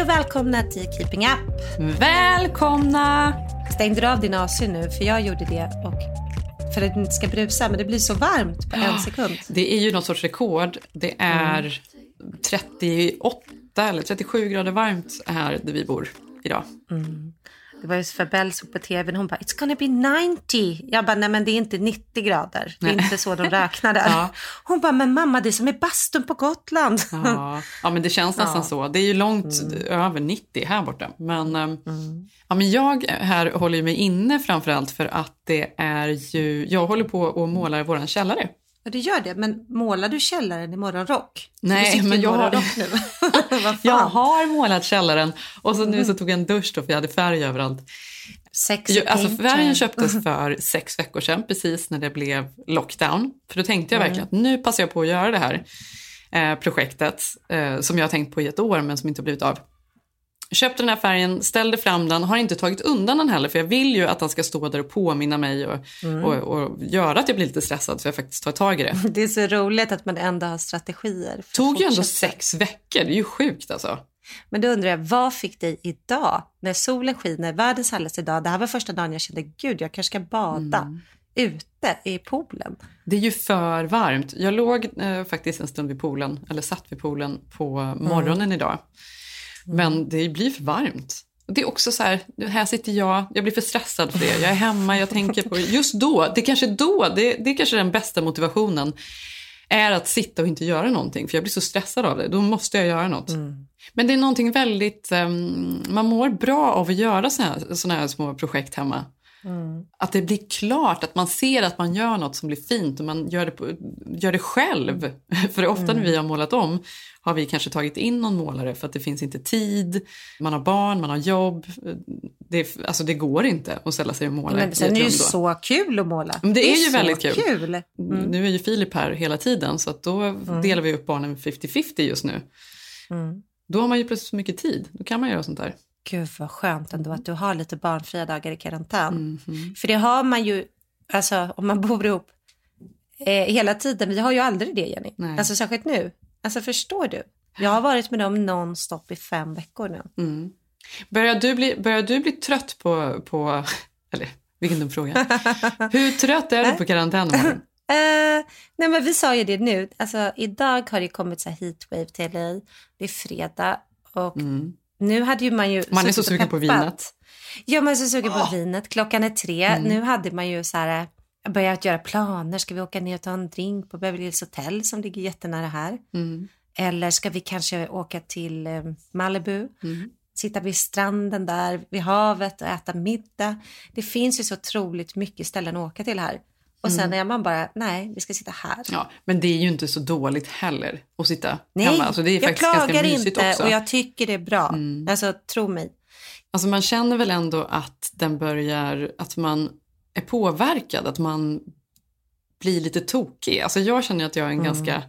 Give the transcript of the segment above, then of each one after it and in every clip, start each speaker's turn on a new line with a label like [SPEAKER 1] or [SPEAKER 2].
[SPEAKER 1] Hej och välkomna till Keeping Up.
[SPEAKER 2] Välkomna!
[SPEAKER 1] Stängde du av din AC nu? För jag gjorde det och för att det inte ska brusa, men det blir så varmt på en sekund.
[SPEAKER 2] Det är ju något sorts rekord. Det är 38 eller 37 grader varmt här där vi bor idag.
[SPEAKER 1] Det var just för Bell såg på tv hon bara “It's gonna be 90”. Jag bara “Nej men det är inte 90 grader, det är inte så de räknar där”.
[SPEAKER 2] Ja.
[SPEAKER 1] Hon bara “Men mamma det är som i bastun på Gotland”.
[SPEAKER 2] Ja, ja men det känns nästan så. Det är ju långt över 90 här borta. Men, ehm, ja, men jag här håller ju mig inne framförallt för att det är ju, jag håller på och målar våran källare.
[SPEAKER 1] Ja, du gör det, men målar du källaren i morgonrock?
[SPEAKER 2] Nej, men jag har-
[SPEAKER 1] nu.
[SPEAKER 2] Jag har målat källaren och så nu så tog jag en dusch då för jag hade färg överallt.
[SPEAKER 1] Sexy
[SPEAKER 2] Jo, alltså färgen köptes för sex veckor sedan, precis när det blev lockdown. För då tänkte jag verkligen att nu passar jag på att göra det här eh, projektet eh, som jag har tänkt på i ett år men som inte har blivit av. Köpte den här färgen, ställde fram den, har inte tagit undan den heller för jag vill ju att den ska stå där och påminna mig och, och, och göra att jag blir lite stressad så jag faktiskt tar tag i det.
[SPEAKER 1] Det är så roligt att man ändå har strategier. att
[SPEAKER 2] tog ju ändå sex veckor, det är ju sjukt alltså.
[SPEAKER 1] Men då undrar jag, vad fick dig idag när solen skiner, världens härligaste dag? Det här var första dagen jag kände, gud jag kanske ska bada
[SPEAKER 2] Mm.
[SPEAKER 1] ute i poolen.
[SPEAKER 2] Det är ju för varmt. Jag låg eh, faktiskt en stund vid poolen, eller satt vid poolen på morgonen idag. Men det blir för varmt. Det är också så här, här sitter jag, jag blir för stressad för det. Jag är hemma, jag tänker på just då, det är kanske då, det, det är kanske den bästa motivationen är att sitta och inte göra någonting, för jag blir så stressad av det. Då måste jag göra något. Men det är någonting väldigt, ehm, man mår bra av att göra såna här, såna här små projekt hemma. Att det blir klart, att man ser att man gör något som blir fint och man gör det, på, gör det själv. För ofta när vi har målat om har vi kanske tagit in någon målare för att det finns inte tid, man har barn, man har jobb. Det, är- alltså det går inte att ställa sig och måla
[SPEAKER 1] Men sen är det ju så kul att måla.
[SPEAKER 2] Men det är ju
[SPEAKER 1] så
[SPEAKER 2] väldigt kul.
[SPEAKER 1] kul.
[SPEAKER 2] Nu är ju Filip här hela tiden så att då delar vi upp barnen 50-50 just nu. Då har man ju plötsligt så mycket tid, då kan man göra sånt där.
[SPEAKER 1] Gud vad skönt ändå att du har lite barnfria dagar i karantän.
[SPEAKER 2] Mhm.
[SPEAKER 1] För det har man ju, alltså om man bor ihop eh, hela tiden. Vi har ju aldrig det Jenny.
[SPEAKER 2] Nej.
[SPEAKER 1] Alltså särskilt nu. Alltså förstår du? Jag har varit med dem nonstop i fem veckor nu.
[SPEAKER 2] Mm. Börjar, du bli, börjar du bli trött på, på eller vilken dum fråga. Hur trött är du på karantän?
[SPEAKER 1] Eh, nej men vi sa ju det nu. Alltså idag har det kommit så här heatwave till LA. Det är fredag och nu hade ju man ju...
[SPEAKER 2] Mm. Man är så sugen på vinet.
[SPEAKER 1] Ja, man är så sugen på vinet. Klockan är tre.
[SPEAKER 2] Mm.
[SPEAKER 1] Nu hade man ju så här börjat göra planer. Ska vi åka ner och ta en drink på Beverly Hills Hotel som ligger jättenära här?
[SPEAKER 2] Mm.
[SPEAKER 1] Eller ska vi kanske åka till eh, Malibu?
[SPEAKER 2] Mm.
[SPEAKER 1] Sitta vid stranden där vid havet och äta middag. Det finns ju så otroligt mycket ställen att åka till här. Och sen är man bara, nej, vi ska sitta här.
[SPEAKER 2] Mm. Ja, men det är ju inte så dåligt heller att sitta
[SPEAKER 1] Nej,
[SPEAKER 2] hemma. Alltså det är
[SPEAKER 1] jag
[SPEAKER 2] faktiskt ganska
[SPEAKER 1] klagar inte
[SPEAKER 2] också. Mm.
[SPEAKER 1] och jag tycker det är bra. Alltså tro mig.
[SPEAKER 2] Alltså man känner väl ändå att den börjar, att man är påverkad, att man blir lite tokig. Alltså jag känner att jag är en ganska,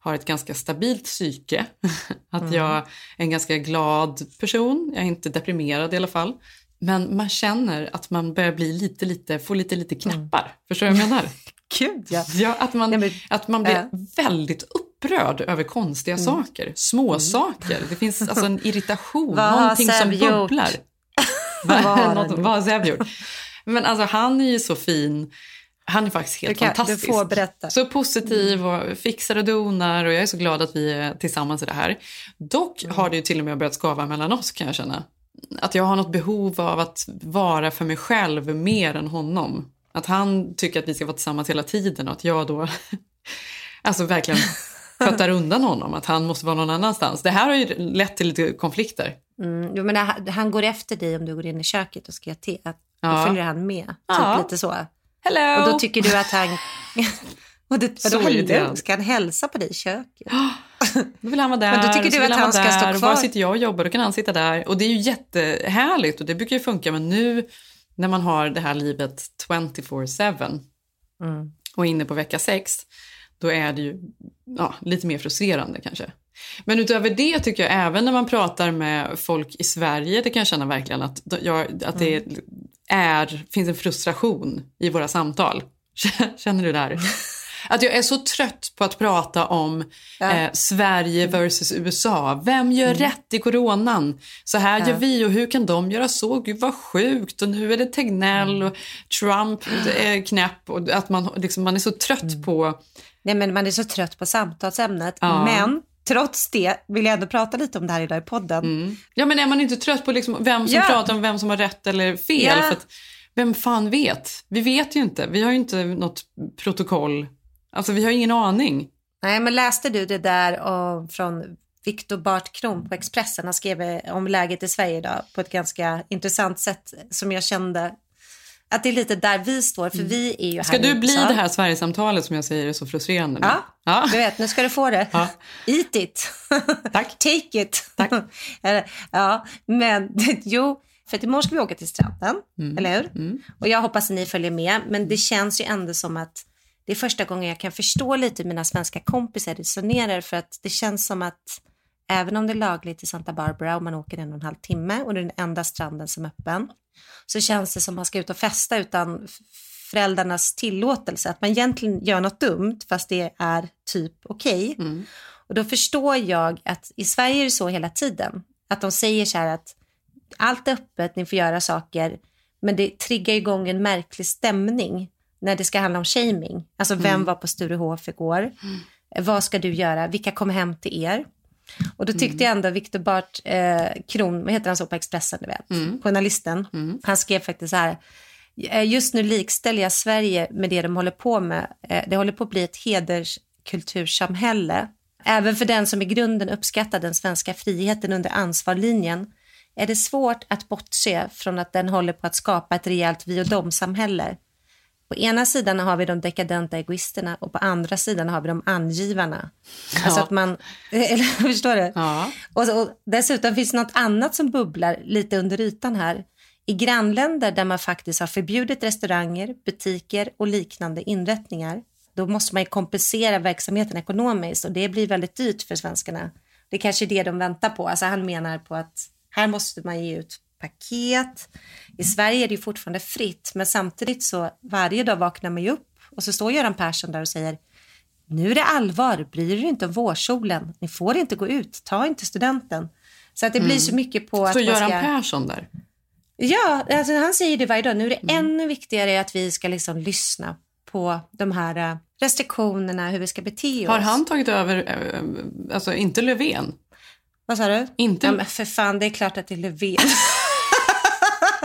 [SPEAKER 2] har ett ganska stabilt psyke. att jag är en ganska glad person, jag är inte deprimerad i alla fall. Men man känner att man börjar bli lite, lite, få lite, lite knappar. Förstår du vad jag menar?
[SPEAKER 1] Gud ja.
[SPEAKER 2] Ja, att man,
[SPEAKER 1] Nej, men-
[SPEAKER 2] att man blir
[SPEAKER 1] Ja.
[SPEAKER 2] väldigt upprörd över konstiga saker, små saker. Det finns alltså en irritation, någonting som bubblar.
[SPEAKER 1] Vad har
[SPEAKER 2] Något-? Vad har Seb gjort? Men alltså han är ju så fin. Han är faktiskt helt
[SPEAKER 1] Du kan- du
[SPEAKER 2] fantastisk.
[SPEAKER 1] får berätta.
[SPEAKER 2] Så positiv och fixar och donar och jag är så glad att vi är tillsammans i det här. Dock
[SPEAKER 1] Mm.
[SPEAKER 2] har det ju till och med börjat skava mellan oss kan jag känna. Att jag har något behov av att vara för mig själv mer än honom. Att han tycker att vi ska vara tillsammans hela tiden och att jag då alltså verkligen puttar undan honom. Att han måste vara någon annanstans. Det här har ju lett till lite konflikter.
[SPEAKER 1] Mm, jo, men han, han går efter dig om du går in i köket och ska göra te. Att, Då
[SPEAKER 2] Ja.
[SPEAKER 1] följer han med. Typ
[SPEAKER 2] Ja.
[SPEAKER 1] lite så.
[SPEAKER 2] Hello!
[SPEAKER 1] Och då tycker du att han... och det,
[SPEAKER 2] Så irriterande.
[SPEAKER 1] hello? Ska han hälsa på dig i köket?
[SPEAKER 2] Då vill han vara där,
[SPEAKER 1] Men då tycker du att han
[SPEAKER 2] vara
[SPEAKER 1] ska stå
[SPEAKER 2] där,
[SPEAKER 1] kvar?
[SPEAKER 2] Var sitter jag och jobbar, då kan han sitta där. Och det är ju jättehärligt och det brukar ju funka, men nu när man har det här livet 24-7
[SPEAKER 1] Mm.
[SPEAKER 2] och är inne på vecka 6, då är det ju ja, lite mer frustrerande kanske. Men utöver det tycker jag även när man pratar med folk i Sverige, det kan jag känna verkligen att, jag, att det
[SPEAKER 1] Mm.
[SPEAKER 2] Är, finns en frustration i våra samtal. Känner du det här? Att jag är så trött på att prata om
[SPEAKER 1] Ja.
[SPEAKER 2] eh, Sverige versus USA. Vem gör
[SPEAKER 1] Mm.
[SPEAKER 2] rätt i coronan? Så här gör vi och hur kan de göra så? Gud vad sjukt och nu är det Tegnell
[SPEAKER 1] Mm.
[SPEAKER 2] och Trump är knäpp och att man, liksom, man är så trött
[SPEAKER 1] Mm.
[SPEAKER 2] på...
[SPEAKER 1] Nej, men man är så trött på samtalsämnet.
[SPEAKER 2] Ja.
[SPEAKER 1] Men trots det vill jag ändå prata lite om det här idag i podden.
[SPEAKER 2] Mm. Ja men är man inte trött på liksom vem som
[SPEAKER 1] Ja.
[SPEAKER 2] pratar om vem som har rätt eller fel?
[SPEAKER 1] Ja.
[SPEAKER 2] För att, vem fan vet? Vi vet ju inte. Vi har ju inte något protokoll. Alltså vi har ingen aning.
[SPEAKER 1] Nej, men läste du det där om, från Viktor Bart Kron på Expressen? Han skrev eh, om läget i Sverige idag på ett ganska intressant sätt som jag kände att det är lite där vi står, för vi är ju
[SPEAKER 2] Ska
[SPEAKER 1] här i
[SPEAKER 2] du bli
[SPEAKER 1] USA.
[SPEAKER 2] det här Sverigesamtalet som jag säger är så frustrerande nu?
[SPEAKER 1] Ja.
[SPEAKER 2] ja.
[SPEAKER 1] Du vet, nu ska du få det.
[SPEAKER 2] Ja.
[SPEAKER 1] Eat it.
[SPEAKER 2] Tack.
[SPEAKER 1] Take it.
[SPEAKER 2] Tack.
[SPEAKER 1] Ja, men jo, för att imorgon ska vi åka till stranden,
[SPEAKER 2] Mm.
[SPEAKER 1] eller hur? Och jag hoppas att ni följer med, men det känns ju ändå som att det är första gången jag kan förstå lite hur mina svenska kompisar resonerar, för att det känns som att även om det är lagligt i Santa Barbara och man åker en och en halv timme och det är den enda stranden som är öppen, så känns det som att man ska ut och festa utan föräldrarnas tillåtelse. Att man egentligen gör något dumt fast det är typ okej. Och då förstår jag att i Sverige är det så hela tiden. Att de säger så här att allt är öppet, ni får göra saker. Men det triggar igång en märklig stämning när det ska handla om shaming. Alltså vem var på Sturehof igår? Vad ska du göra? Vilka kommer hem till er? Och då tyckte jag ändå Viktor Bart eh, Kron, heter han så på Expressen, du vet, journalisten, han skrev faktiskt så här, "Eh, just nu likställer jag Sverige med det de håller på med. Eh, det håller på att bli ett hederskultursamhälle. Även för den som i grunden uppskattar den svenska friheten under ansvarlinjen är det svårt att bortse från att den håller på att skapa ett rejält vi och dom-samhälle. På ena sidan har vi de dekadenta egoisterna och på andra sidan har vi de angivarna. Alltså att man, eller förstår du?
[SPEAKER 2] Ja.
[SPEAKER 1] Och, och dessutom finns något annat som bubblar lite under ytan här. I grannländer där man faktiskt har förbjudit restauranger, butiker och liknande inrättningar, då måste man kompensera verksamheten ekonomiskt och det blir väldigt dyrt för svenskarna. Det är kanske är det de väntar på. Alltså han menar på att här måste man ge ut paket. I Sverige är det fortfarande fritt, men samtidigt så varje dag vaknar man ju upp och så står Göran Persson där och säger nu är det allvar, bryr er inte om vårsolen, ni får inte gå ut, ta inte studenten. Så att det blir så mycket på att
[SPEAKER 2] Så
[SPEAKER 1] man
[SPEAKER 2] Göran
[SPEAKER 1] ska...
[SPEAKER 2] Persson där.
[SPEAKER 1] Ja, alltså han säger det varje dag. Nu är det
[SPEAKER 2] Mm.
[SPEAKER 1] ännu viktigare att vi ska liksom lyssna på de här eh, restriktionerna, hur vi ska bete oss.
[SPEAKER 2] Har han tagit över, eh, alltså inte Löfven?
[SPEAKER 1] Vad sa du?
[SPEAKER 2] Inte-
[SPEAKER 1] Ja, men för fan, det är klart att det är Löfven.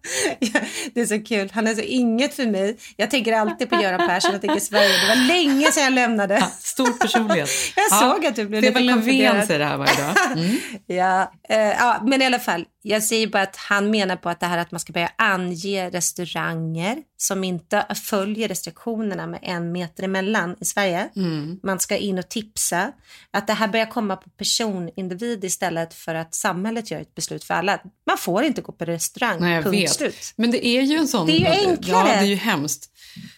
[SPEAKER 1] det är så kul. Han är så inget för mig. Jag tänker alltid på Göran Persson. Jag tänker Sverige. Det var länge sedan jag lämnade.
[SPEAKER 2] Stor personlighet.
[SPEAKER 1] Jag såg att du blev
[SPEAKER 2] Stefan
[SPEAKER 1] lite
[SPEAKER 2] Löfven säger det här varje dag. Mm.
[SPEAKER 1] Ja, eh, ja, men i alla fall. Jag säger bara att han menar på att det här att man ska börja ange restauranger som inte följer restriktionerna med en meter emellan i Sverige.
[SPEAKER 2] Mm.
[SPEAKER 1] Man ska in och tipsa. Att det här börjar komma på personindivid istället för att samhället gör ett beslut för alla. Man får inte gå på restaurang,
[SPEAKER 2] Nej, jag
[SPEAKER 1] punkt
[SPEAKER 2] vet.
[SPEAKER 1] slut.
[SPEAKER 2] Men det är ju en sån...
[SPEAKER 1] Det är ju enklare.
[SPEAKER 2] Ja, det är ju hemskt.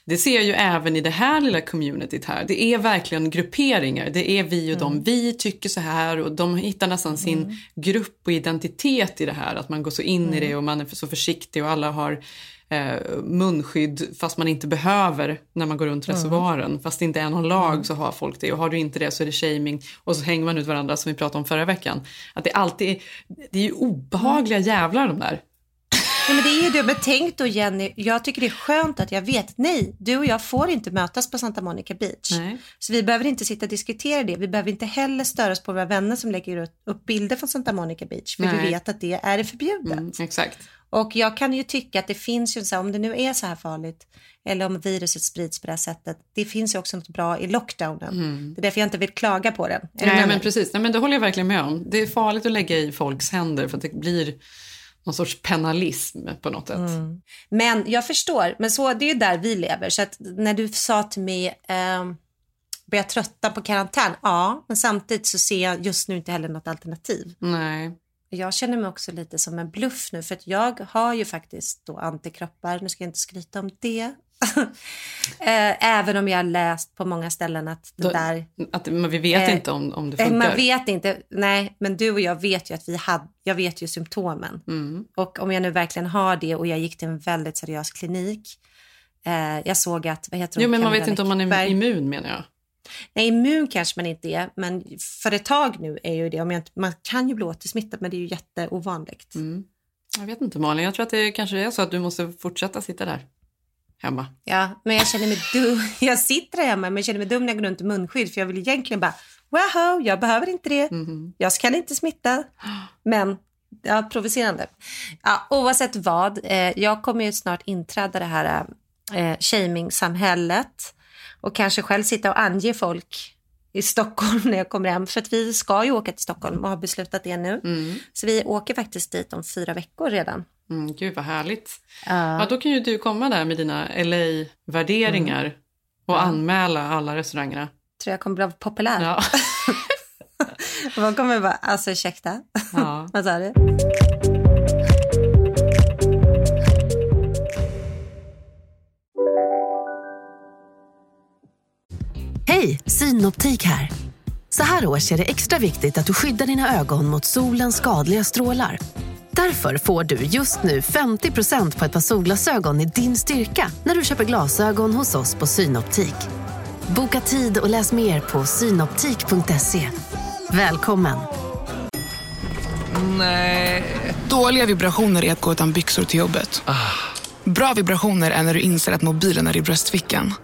[SPEAKER 2] Det ser jag ju även i det här lilla communityt här. Det är verkligen grupperingar. Det är vi och
[SPEAKER 1] Mm.
[SPEAKER 2] dem. Vi tycker så här och de hittar nästan sin grupp och identitet i det här. Att man går så in i
[SPEAKER 1] Mm.
[SPEAKER 2] det och man är så försiktig och alla har eh, munskydd fast man inte behöver när man går runt
[SPEAKER 1] Mm.
[SPEAKER 2] reservoaren. Fast det inte är någon lag så har folk det och har du inte det så är det shaming och så hänger man ut varandra som vi pratade om förra veckan. Att det alltid är, det är ju obehagliga jävlar de där.
[SPEAKER 1] Nej, men det är ju det. Men tänk då Jenny, jag tycker det är skönt att jag vet, nej, du och jag får inte mötas på Santa Monica Beach.
[SPEAKER 2] Nej.
[SPEAKER 1] Så vi behöver inte sitta och diskutera det. Vi behöver inte heller störa oss på våra vänner som lägger upp bilder från Santa Monica Beach. För
[SPEAKER 2] Nej.
[SPEAKER 1] vi vet att det är förbjudet.
[SPEAKER 2] Mm, exakt.
[SPEAKER 1] Och jag kan ju tycka att det finns ju, så här, om det nu är så här farligt, eller om viruset sprids på det här sättet, det finns ju också något bra i lockdownen. Det är därför jag inte vill klaga på den. Är
[SPEAKER 2] Nej, men precis. Nej, men det håller jag verkligen med om. Det är farligt att lägga i folks händer för att det blir någon sorts penalism på något sätt.
[SPEAKER 1] Men jag förstår, men så, det är ju där vi lever. Så när du sa till mig, ehm, börjar trötta på karantän? Ja, men samtidigt så ser jag just nu inte heller något alternativ.
[SPEAKER 2] Nej.
[SPEAKER 1] Jag känner mig också lite som en bluff nu för att jag har ju faktiskt då antikroppar. Nu ska jag inte skryta om det. Eh, Även om jag har läst på många ställen att det där...
[SPEAKER 2] Att, men vi vet
[SPEAKER 1] Eh,
[SPEAKER 2] inte om, om det
[SPEAKER 1] Eh,
[SPEAKER 2] funkar.
[SPEAKER 1] Man vet inte. Nej, men du och jag vet ju att vi hade... Jag vet ju symptomen.
[SPEAKER 2] Mm.
[SPEAKER 1] Och om jag nu verkligen har det och jag gick till en väldigt seriös klinik. Eh, jag såg att, vad heter hon?
[SPEAKER 2] Jo, men man vet inte om man är immun menar jag.
[SPEAKER 1] Nej, immun kanske man inte är, men för ett tag nu är ju det, om inte, man kan ju bli återsmittad, men det är ju jätteovanligt.
[SPEAKER 2] Mm. Jag vet inte Malin, jag tror att det kanske är så att du måste fortsätta sitta där hemma.
[SPEAKER 1] Ja, men jag känner mig dum. Jag sitter här hemma, men jag känner mig dum när jag går runt i munskydd, för jag vill egentligen bara, wow, jag behöver inte det.
[SPEAKER 2] Mhm.
[SPEAKER 1] Jag kan inte smitta. Men, ja, provocerande. Ja, oavsett vad, eh, jag kommer ju snart inträda det här eh, shaming-samhället och kanske själv sitta och ange folk i Stockholm när jag kommer hem. För att vi ska ju åka till Stockholm och har beslutat det nu.
[SPEAKER 2] Mm.
[SPEAKER 1] Så vi åker faktiskt dit om fyra veckor redan.
[SPEAKER 2] Mm, gud vad härligt. Ja, då kan ju du komma där med dina LA-värderingar och anmäla alla restaurangerna.
[SPEAKER 1] Tror jag kommer bli populär.
[SPEAKER 2] Ja.
[SPEAKER 1] Vad kommer vara, alltså ursäkta,
[SPEAKER 2] ja.
[SPEAKER 1] vad sa du?
[SPEAKER 3] Hej, Synoptik här. Så här års är det extra viktigt att du skyddar dina ögon mot solens skadliga strålar. Därför får du just nu 50% på ett par solglasögon i din styrka när du köper glasögon hos oss på Synoptik. Boka tid och läs mer på synoptik.se. Välkommen!
[SPEAKER 4] Nej.
[SPEAKER 5] Dåliga vibrationer är att gå utan byxor till jobbet. Bra vibrationer är när du inser att mobilen är i bröstfickan.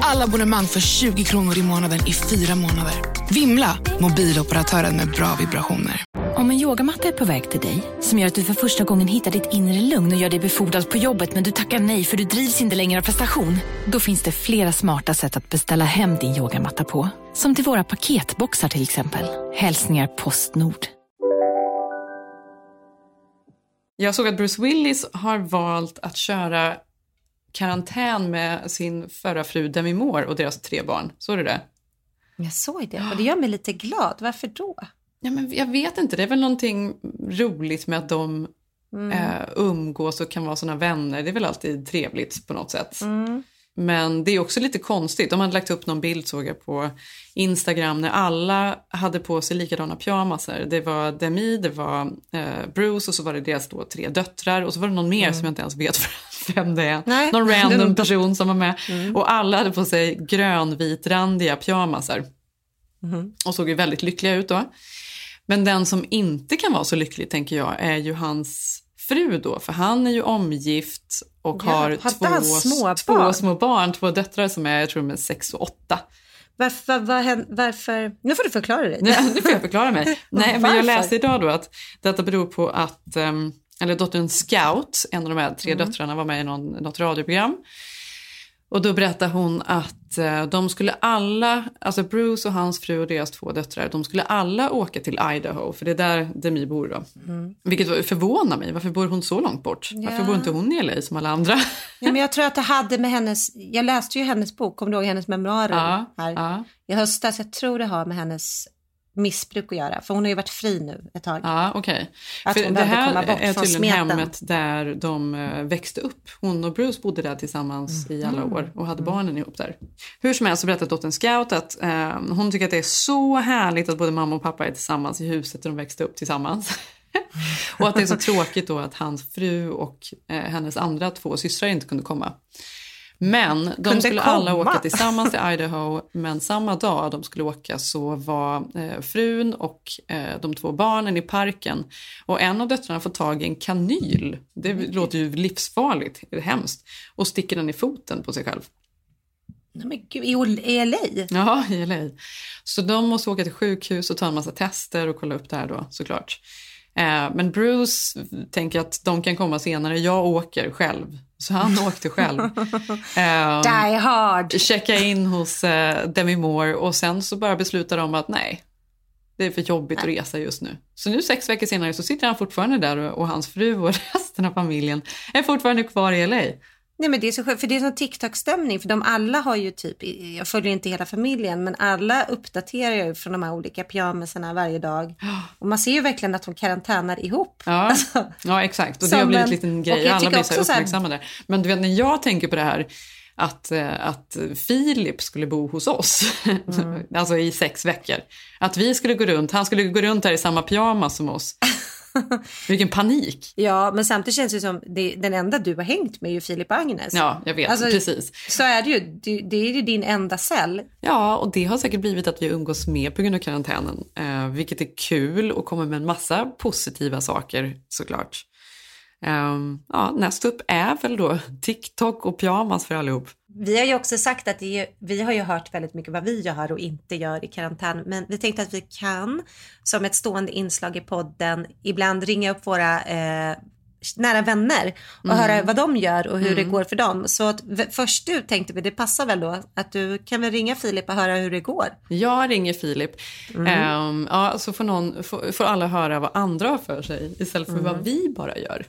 [SPEAKER 5] Alla abonnemang för 20 kronor i månaden i fyra månader. Vimla! Mobiloperatören med bra vibrationer.
[SPEAKER 6] Om en yogamatta är på väg till dig, som gör att du för första gången hittar ditt inre lugn och gör dig befordrad på jobbet men du tackar nej för du drivs inte längre av prestation. Då finns det flera smarta sätt att beställa hem din yogamatta på. Som till våra paketboxar till exempel. Hälsningar Postnord.
[SPEAKER 2] Jag såg att Bruce Willis har valt att köra karantän med sin förra fru Demi Moore och deras tre barn. Såg du det?
[SPEAKER 1] Jag såg det och det gör mig lite glad. Varför då?
[SPEAKER 2] Ja, men jag vet inte, det är väl någonting roligt med att de eh, umgås och kan vara såna vänner. Det är väl alltid trevligt på något sätt. Men det är också lite konstigt. De hade lagt upp någon bild såg jag på Instagram när alla hade på sig likadana pyjamaser. Det var Demi, det var eh, Bruce och så var det deras då tre döttrar och så var det någon mer som jag inte ens vet vem det är.
[SPEAKER 1] Nej.
[SPEAKER 2] Någon random person som var med. Och alla hade på sig grönvitrandiga pyjamasar. Och såg ju väldigt lyckliga ut då. Men den som inte kan vara så lycklig tänker jag är ju hans fru då. För han är ju omgift och
[SPEAKER 1] Ja,
[SPEAKER 2] har två,
[SPEAKER 1] små
[SPEAKER 2] två
[SPEAKER 1] barn?
[SPEAKER 2] små barn. Två döttrar som är, jag tror de är sex och åtta.
[SPEAKER 1] Varför, hän- varför? Nu får du förklara dig.
[SPEAKER 2] Nej, nu får jag förklara mig. Nej, men jag läste idag då att detta beror på att, ehm, eller dottern Scout, en av de här tre
[SPEAKER 1] Mm.
[SPEAKER 2] döttrarna var med i någon, något radioprogram. Och då berättar hon att eh, de skulle alla, alltså Bruce och hans fru och deras två döttrar, de skulle alla åka till Idaho, för det är där Demi bor då. Vilket var- förvånar mig, varför bor hon så långt bort? Varför
[SPEAKER 1] Mm. Ja.
[SPEAKER 2] bor inte hon i LA som alla andra?
[SPEAKER 1] Ja, men jag tror att det hade med hennes, jag läste ju hennes bok, kommer du ihåg hennes memoarer
[SPEAKER 2] ja,
[SPEAKER 1] här
[SPEAKER 2] ja,
[SPEAKER 1] i höstas. Jag tror det har med hennes missbruk att göra, för hon har ju varit fri nu ett tag.
[SPEAKER 2] ja okej.
[SPEAKER 1] Att
[SPEAKER 2] För
[SPEAKER 1] hon
[SPEAKER 2] det här
[SPEAKER 1] komma bort
[SPEAKER 2] är tydligen
[SPEAKER 1] smeten.
[SPEAKER 2] hemmet där de eh, växte upp. Hon och Bruce bodde där tillsammans i alla
[SPEAKER 1] Mm.
[SPEAKER 2] år och hade barnen ihop där. Hur som helst så berättade dottern Scout att eh, hon tycker att det är så härligt att både mamma och pappa är tillsammans i huset där de växte upp tillsammans. och att det är så tråkigt då att hans fru och eh, hennes andra två systrar inte kunde komma. Men de
[SPEAKER 1] Kunde
[SPEAKER 2] skulle alla
[SPEAKER 1] komma.
[SPEAKER 2] åka tillsammans till Idaho men samma dag de skulle åka så var eh, frun och eh, de två barnen i parken och en av döttrarna får tag i en kanyl. Det låter ju livsfarligt, hemskt. Och sticker den i foten på sig själv.
[SPEAKER 1] Nej, men gud, i LA?
[SPEAKER 2] Ja, i LA. Så de måste åka till sjukhus och ta en massa tester och kolla upp det här då såklart. Eh, men Bruce tänker att de kan komma senare. Jag åker själv. Så han åkte själv. Eh,
[SPEAKER 1] Die hard!
[SPEAKER 2] checka in hos eh, Demi Moore och sen så bara beslutar de att nej, det är för jobbigt att resa just nu. Så nu sex veckor senare så sitter han fortfarande där och, och hans fru och resten av familjen är fortfarande kvar i LA.
[SPEAKER 1] Nej men det är så skönt, för det är sån TikTok-stämning för de alla har ju typ, jag följer inte hela familjen, men alla uppdaterar ju från de här olika pyjamasarna varje dag. Och man ser ju verkligen att de karantänar ihop.
[SPEAKER 2] Ja,
[SPEAKER 1] Alltså,
[SPEAKER 2] ja exakt. Och det har blivit en
[SPEAKER 1] en-
[SPEAKER 2] liten grej. Alla blir så här- uppmärksammade. Men du vet när jag tänker på det här att, eh, att Filip skulle bo hos oss,
[SPEAKER 1] Mm.
[SPEAKER 2] alltså i sex veckor. Att vi skulle gå runt, han skulle gå runt här i samma pyjamas som oss. Vilken panik.
[SPEAKER 1] ja, men samtidigt känns det som det, den enda du har hängt med är ju Filip Agnes.
[SPEAKER 2] Ja, jag vet.
[SPEAKER 1] Alltså,
[SPEAKER 2] precis.
[SPEAKER 1] Så är det ju. Du, det är ju din enda cell.
[SPEAKER 2] Ja, och det har säkert blivit att vi umgås mer på grund av karantänen. Eh, vilket är kul och kommer med en massa positiva saker såklart. Ehm, ja, nästa upp är väl då TikTok och pyjamas för allihop.
[SPEAKER 1] Vi har ju också sagt att det är, vi har ju hört väldigt mycket vad vi gör och inte gör i karantän. Men vi tänkte att vi kan som ett stående inslag i podden ibland ringa upp våra eh, nära vänner och
[SPEAKER 2] Mm.
[SPEAKER 1] höra vad de gör och hur det går för dem. Så att, först du tänkte vi, det passar väl då att du kan väl ringa Filip och höra hur det går.
[SPEAKER 2] Jag ringer Filip. Ehm, ja, så får, någon, får, får alla höra vad andra har för sig istället för vad vi bara gör.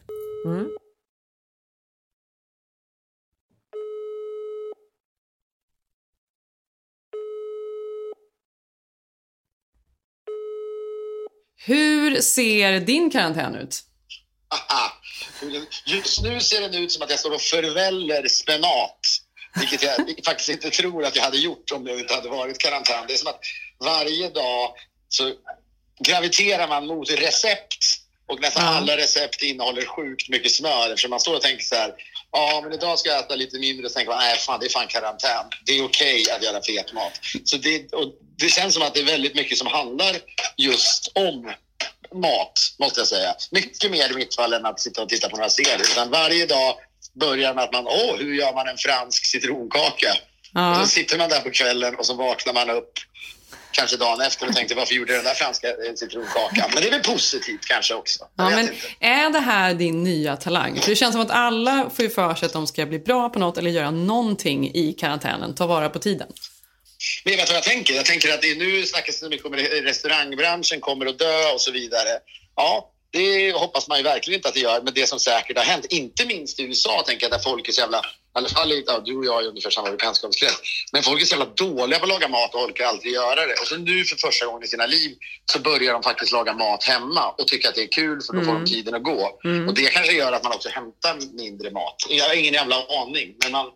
[SPEAKER 2] Hur ser din karantän ut?
[SPEAKER 7] Just nu ser den ut som att jag står och förväller spenat. Vilket jag faktiskt inte tror att jag hade gjort om det inte hade varit karantän. Det är som att varje dag så graviterar man mot recept och nästan
[SPEAKER 2] Ja.
[SPEAKER 7] alla recept innehåller sjukt mycket smör eftersom man står och tänker så här Ja, men idag ska jag äta lite mindre. Så tänker man, nej fan det är fan karantän. Det är okej att göra fet mat. Så det, och det känns som att det är väldigt mycket som handlar just om mat, måste jag säga. Mycket mer i mitt fall än att sitta och titta på några serier. Utan varje dag börjar med att man, åh, hur gör man en fransk citronkaka? Och
[SPEAKER 2] Ja.
[SPEAKER 7] så sitter man där på kvällen och så vaknar man upp kanske dagen efter och tänkte, varför gjorde jag den där franska eh, citronkakan? Men det är väl positivt kanske också.
[SPEAKER 2] Ja, men
[SPEAKER 7] inte.
[SPEAKER 2] är det här din nya talang? För det känns som att alla får ju för sig att de ska bli bra på något eller göra någonting i karantänen. Ta vara på tiden.
[SPEAKER 7] Men vet du vad jag tänker? Jag tänker att nu snackas det mycket om restaurangbranschen kommer att dö och så vidare. Ja, det hoppas man ju verkligen inte att det gör, men det som säkert har hänt, inte minst i USA, tänker jag, där folk är så jävla, i alla fall ja, du och jag är ungefär samma bekantskapskrets, men folk är så jävla dåliga på att laga mat och orkar aldrig göra det. Och så nu för första gången i sina liv så börjar de faktiskt laga mat hemma och tycker att det är kul för då får de tiden att gå. Och det kanske gör att man också hämtar mindre mat. Jag har ingen jävla aning, men man,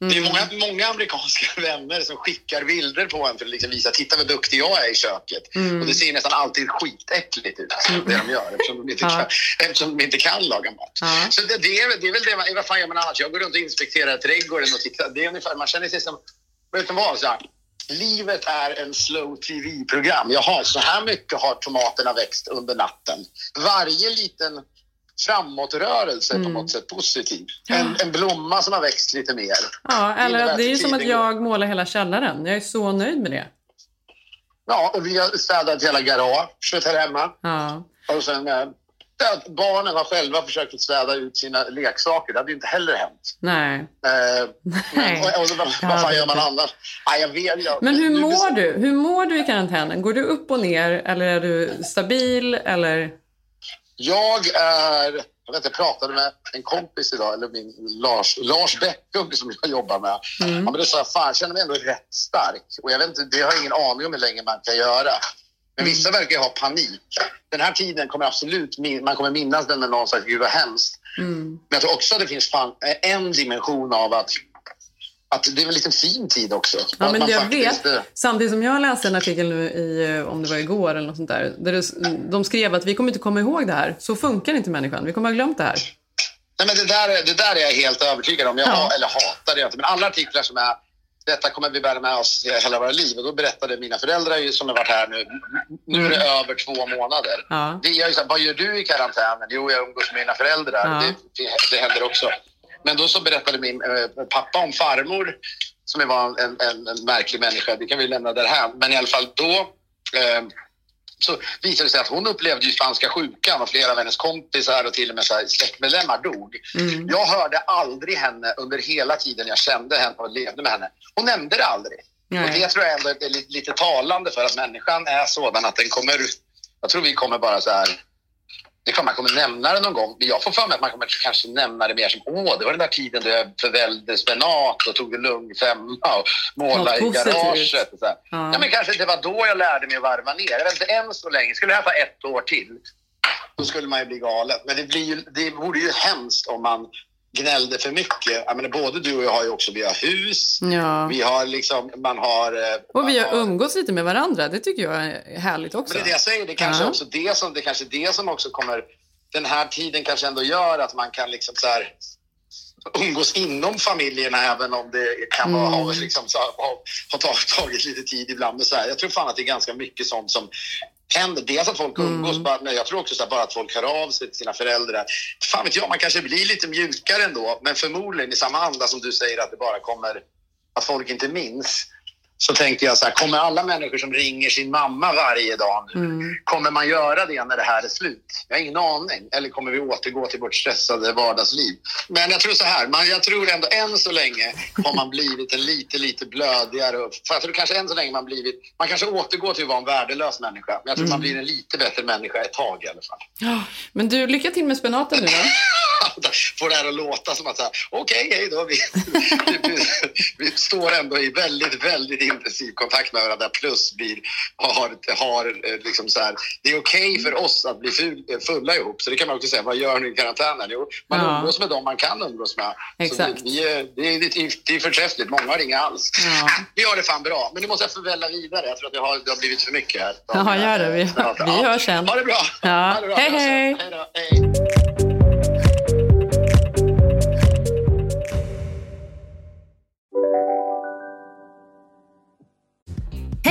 [SPEAKER 7] det är många, många amerikanska vänner som skickar bilder på en för att liksom visa titta vad duktig jag är i köket. Och det ser nästan alltid skitäckligt ut, det de gör, eftersom de inte, kan, eftersom de inte kan laga mat.
[SPEAKER 2] Ja.
[SPEAKER 7] Så det, det, är, väl- det är väl det man, vad fan gör man annars? Jag går runt och inspekterar trädgården och tittar. Det är ungefär, man känner sig som, vet du vad? Så här, livet är en slow tv-program. Jaha, så här mycket har tomaterna växt under natten. Varje liten framåtrörelse är på något sätt positiv. En, en blomma som har växt lite mer.
[SPEAKER 2] Ja, eller att det är ju som att jag målar hela källaren. Jag är så nöjd med det.
[SPEAKER 7] Ja, och vi har städat hela garage här hemma.
[SPEAKER 2] Ja.
[SPEAKER 7] Och sen, eh, att barnen har själva försökt att städa ut sina leksaker. Det hade ju inte heller hänt.
[SPEAKER 2] Nej.
[SPEAKER 7] Eh,
[SPEAKER 2] Nej.
[SPEAKER 7] och, och, så, vad, fan gör man annars? Nej, jag vet, jag,
[SPEAKER 2] Men hur mår du? Hur mår du i karantänen? Går du upp och ner eller är du stabil eller?
[SPEAKER 7] Jag är... Jag, vet, inte, pratade med en kompis idag, eller min Lars, Lars Bäckung som jag jobbar med.
[SPEAKER 2] Mm.
[SPEAKER 7] Ja, men då sa jag, fan jag känner mig ändå rätt stark. Och jag vet inte, det har jag ingen aning om hur länge man kan göra. Men
[SPEAKER 2] Mm.
[SPEAKER 7] vissa verkar ju ha panik. Den här tiden kommer absolut, man kommer minnas den när någon säger gud vad hemskt.
[SPEAKER 2] Mm.
[SPEAKER 7] Men jag tror också att det finns fan en dimension av att, att det är en liten fin tid också.
[SPEAKER 2] Ja, men jag
[SPEAKER 7] faktiskt,
[SPEAKER 2] vet. Samtidigt som jag läste en artikel nu i, eh, om det var igår eller något sånt där, där det, de skrev att vi kommer inte komma ihåg det här. Så funkar inte människan. Vi kommer ha glömt det här.
[SPEAKER 7] Nej, men det, där, är- det där är jag helt övertygad om. Jag
[SPEAKER 2] Ja.
[SPEAKER 7] eller hatar det inte, men alla artiklar som är detta kommer vi bära med oss hela våra liv. Och då berättade mina föräldrar ju, som har varit här nu, nu är det över två månader.
[SPEAKER 2] Ja.
[SPEAKER 7] Det är ju så här, vad gör du i karantänen? Jo, jag umgås med mina föräldrar.
[SPEAKER 2] Ja.
[SPEAKER 7] Det, det, det händer också. Men då så berättade min eh, pappa om farmor, som var en, en, en märklig människa. Det kan vi lämna därhän. Men i alla fall då, eh, så visade det sig att hon upplevde ju spanska sjukan och flera av hennes kompisar och till och med så här släktmedlemmar dog.
[SPEAKER 2] Mm.
[SPEAKER 7] Jag hörde aldrig henne under hela tiden jag kände henne och levde med henne. Hon nämnde det aldrig.
[SPEAKER 2] Nej.
[SPEAKER 7] Och det tror jag ändå är lite, lite talande för att människan är sådan att den kommer... Jag tror vi kommer bara så här... Det är klart man kommer nämna det någon gång. Men jag får för mig att man kommer kanske nämna det mer som åh, det var den där tiden då jag förvällde spenat och tog det lugnt femma och målade i garaget. Och så.
[SPEAKER 2] Ja.
[SPEAKER 7] Ja. men kanske det var då jag lärde mig att varva ner. Jag vet inte, än så länge. Skulle det här ta ett år till, då skulle man ju bli galen. Men det, blir ju, det vore ju hemskt om man gnällde för mycket. Jag menar, både du och jag har ju också, vi har hus,
[SPEAKER 2] Ja.
[SPEAKER 7] vi har liksom, man har... eh,
[SPEAKER 2] Och
[SPEAKER 7] man
[SPEAKER 2] vi har umgås lite med varandra. Det tycker jag är härligt också.
[SPEAKER 7] Men det är det jag säger, det kanske
[SPEAKER 2] Ja.
[SPEAKER 7] också det som, det kanske det som också kommer... Den här tiden kanske ändå gör att man kan liksom så här umgås inom familjerna även om det kan vara,
[SPEAKER 2] Mm.
[SPEAKER 7] ha, liksom, så, ha, ha tagit, tagit lite tid ibland. Men så här, jag tror fan att det är ganska mycket sånt som händer. Dels att folk umgås,
[SPEAKER 2] Mm.
[SPEAKER 7] bara, men jag tror också så bara att folk hör av sig till sina föräldrar. Fan vet jag, man kanske blir lite mjukare ändå, men förmodligen i samma anda som du säger att det bara kommer, att folk inte minns. Så tänkte jag så här, kommer alla människor som ringer sin mamma varje dag nu,
[SPEAKER 2] Mm.
[SPEAKER 7] kommer man göra det när det här är slut? Jag har ingen aning. Eller kommer vi återgå till vårt stressade vardagsliv? Men jag tror så här, man, jag tror ändå än så länge har man blivit en lite, lite blödigare. jag tror kanske än så länge man blivit, man kanske återgår till att vara en värdelös människa. Men jag tror man blir en lite bättre människa ett tag i alla fall.
[SPEAKER 2] Ja, Men du, lycka till med spenaten nu då.
[SPEAKER 7] Får det här att låta som att okej, hej då. Vi, vi, vi står ändå i väldigt, väldigt intensiv kontakt med varandra. Plus vi har, har eh, liksom så här, det är okej för oss att bli ful, eh, fulla ihop. Så det kan man också säga, vad gör ni i karantänen? Jo, man
[SPEAKER 2] Ja.
[SPEAKER 7] umgås med dem man kan umgås med.
[SPEAKER 2] Exakt.
[SPEAKER 7] Så vi, vi, är- det, är, det, är, det är förträffligt, många har inga alls.
[SPEAKER 2] Ja.
[SPEAKER 7] Vi har det fan bra, men nu måste jag förvälla vidare. Jag tror att det har, det har blivit för mycket här.
[SPEAKER 2] Ja, gör det. Vi, vi hörs sen.
[SPEAKER 7] Ha det bra!
[SPEAKER 2] Ja.
[SPEAKER 7] Ha det bra.
[SPEAKER 2] Hej, hej.
[SPEAKER 7] Hej då. Hej.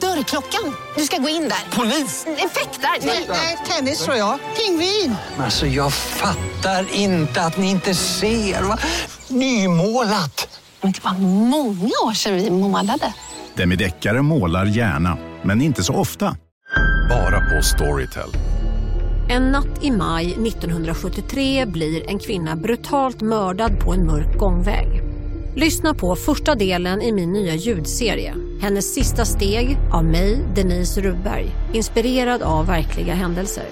[SPEAKER 8] Dörrklockan. Du ska gå in där. Polis? Effektar? Nej, tennis tror jag. Pingvin.
[SPEAKER 9] Alltså jag fattar inte att ni inte ser. Va? Nymålat!
[SPEAKER 8] Men det var många år sedan vi målade.
[SPEAKER 10] Demideckare målar gärna, men inte så ofta.
[SPEAKER 11] Bara på Storytel.
[SPEAKER 12] En natt i maj 1973 blir en kvinna brutalt mördad på en mörk gångväg. Lyssna på första delen i min nya ljudserie. Hennes sista steg av mig, Denise Rubberg. Inspirerad av verkliga händelser.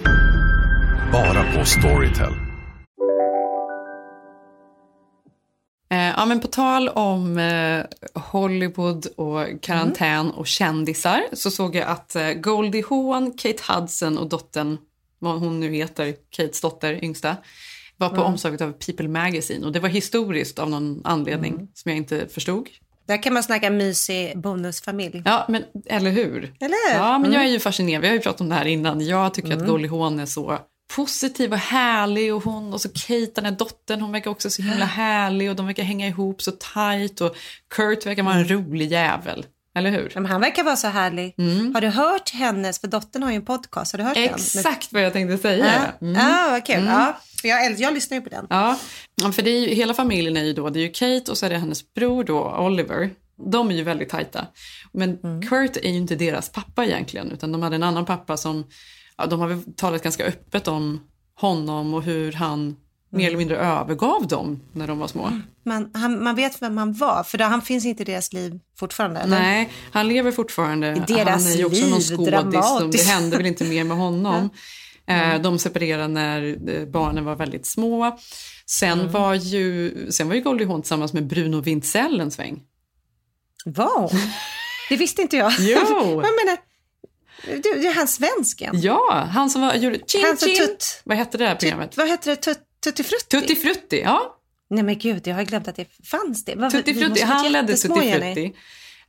[SPEAKER 11] Bara på Storytel.
[SPEAKER 2] Eh, ja, men på tal om eh, Hollywood och karantän och kändisar så såg jag att eh, Goldie Hawn, Kate Hudson och dottern, vad hon nu heter, Kates dotter, yngsta, var på
[SPEAKER 1] Mm.
[SPEAKER 2] omslaget av People Magazine och det var historiskt av någon anledning som jag inte förstod.
[SPEAKER 1] Där kan man snacka mysig bonusfamilj.
[SPEAKER 2] Ja, men eller hur?
[SPEAKER 1] Eller hur?
[SPEAKER 2] Ja, men jag är
[SPEAKER 1] Mm.
[SPEAKER 2] ju fascinerad. Vi har ju pratat om det här innan. Jag tycker att Goldie Hawn är så positiv och härlig och hon och så Kate, den här dottern, hon verkar också så himla härlig och de verkar hänga ihop så tight och Kurt verkar vara en rolig jävel. Eller hur?
[SPEAKER 1] Men han verkar vara så härlig. Har du hört hennes, för dottern har ju en podcast, har du hört den?
[SPEAKER 2] Exakt vad jag tänkte säga.
[SPEAKER 1] Ja,
[SPEAKER 2] Mm.
[SPEAKER 1] ah, vad kul.
[SPEAKER 2] Mm.
[SPEAKER 1] Ja, för jag, jag lyssnar ju på den.
[SPEAKER 2] Ja, Ja, för det är ju, hela familjen är ju då, det är ju Kate och så är det hennes bror då, Oliver. De är ju väldigt tajta. Men Kurt är ju inte deras pappa egentligen, utan de hade en annan pappa som, ja, de har väl talat ganska öppet om honom och hur han mer eller mindre övergav dem när de var små.
[SPEAKER 1] Man, han, man vet vem han var, för då, han finns inte i deras liv fortfarande. Eller?
[SPEAKER 2] Nej, han lever fortfarande.
[SPEAKER 1] I deras
[SPEAKER 2] han är ju också någon
[SPEAKER 1] liv,
[SPEAKER 2] skådis. som- Det hände väl inte mer med honom. Eh, De separerade när eh, barnen var väldigt små. Sen,
[SPEAKER 1] Mm.
[SPEAKER 2] var, ju, sen var ju Goldie Hawn tillsammans med Bruno Wintzell en sväng.
[SPEAKER 1] Wow, det visste inte jag.
[SPEAKER 2] Jo.
[SPEAKER 1] jag menar, du, det är han svensken.
[SPEAKER 2] Ja, han som var, gjorde Chin
[SPEAKER 1] Han som
[SPEAKER 2] Chin.
[SPEAKER 1] tutt-
[SPEAKER 2] Vad hette det här programmet?
[SPEAKER 1] Vad heter det? Tut, Tutti Frutti?
[SPEAKER 2] Tutti Frutti, ja.
[SPEAKER 1] Nej men gud, jag har glömt att det fanns det.
[SPEAKER 2] Tutti Frutti, han ledde Tutti. Frutti.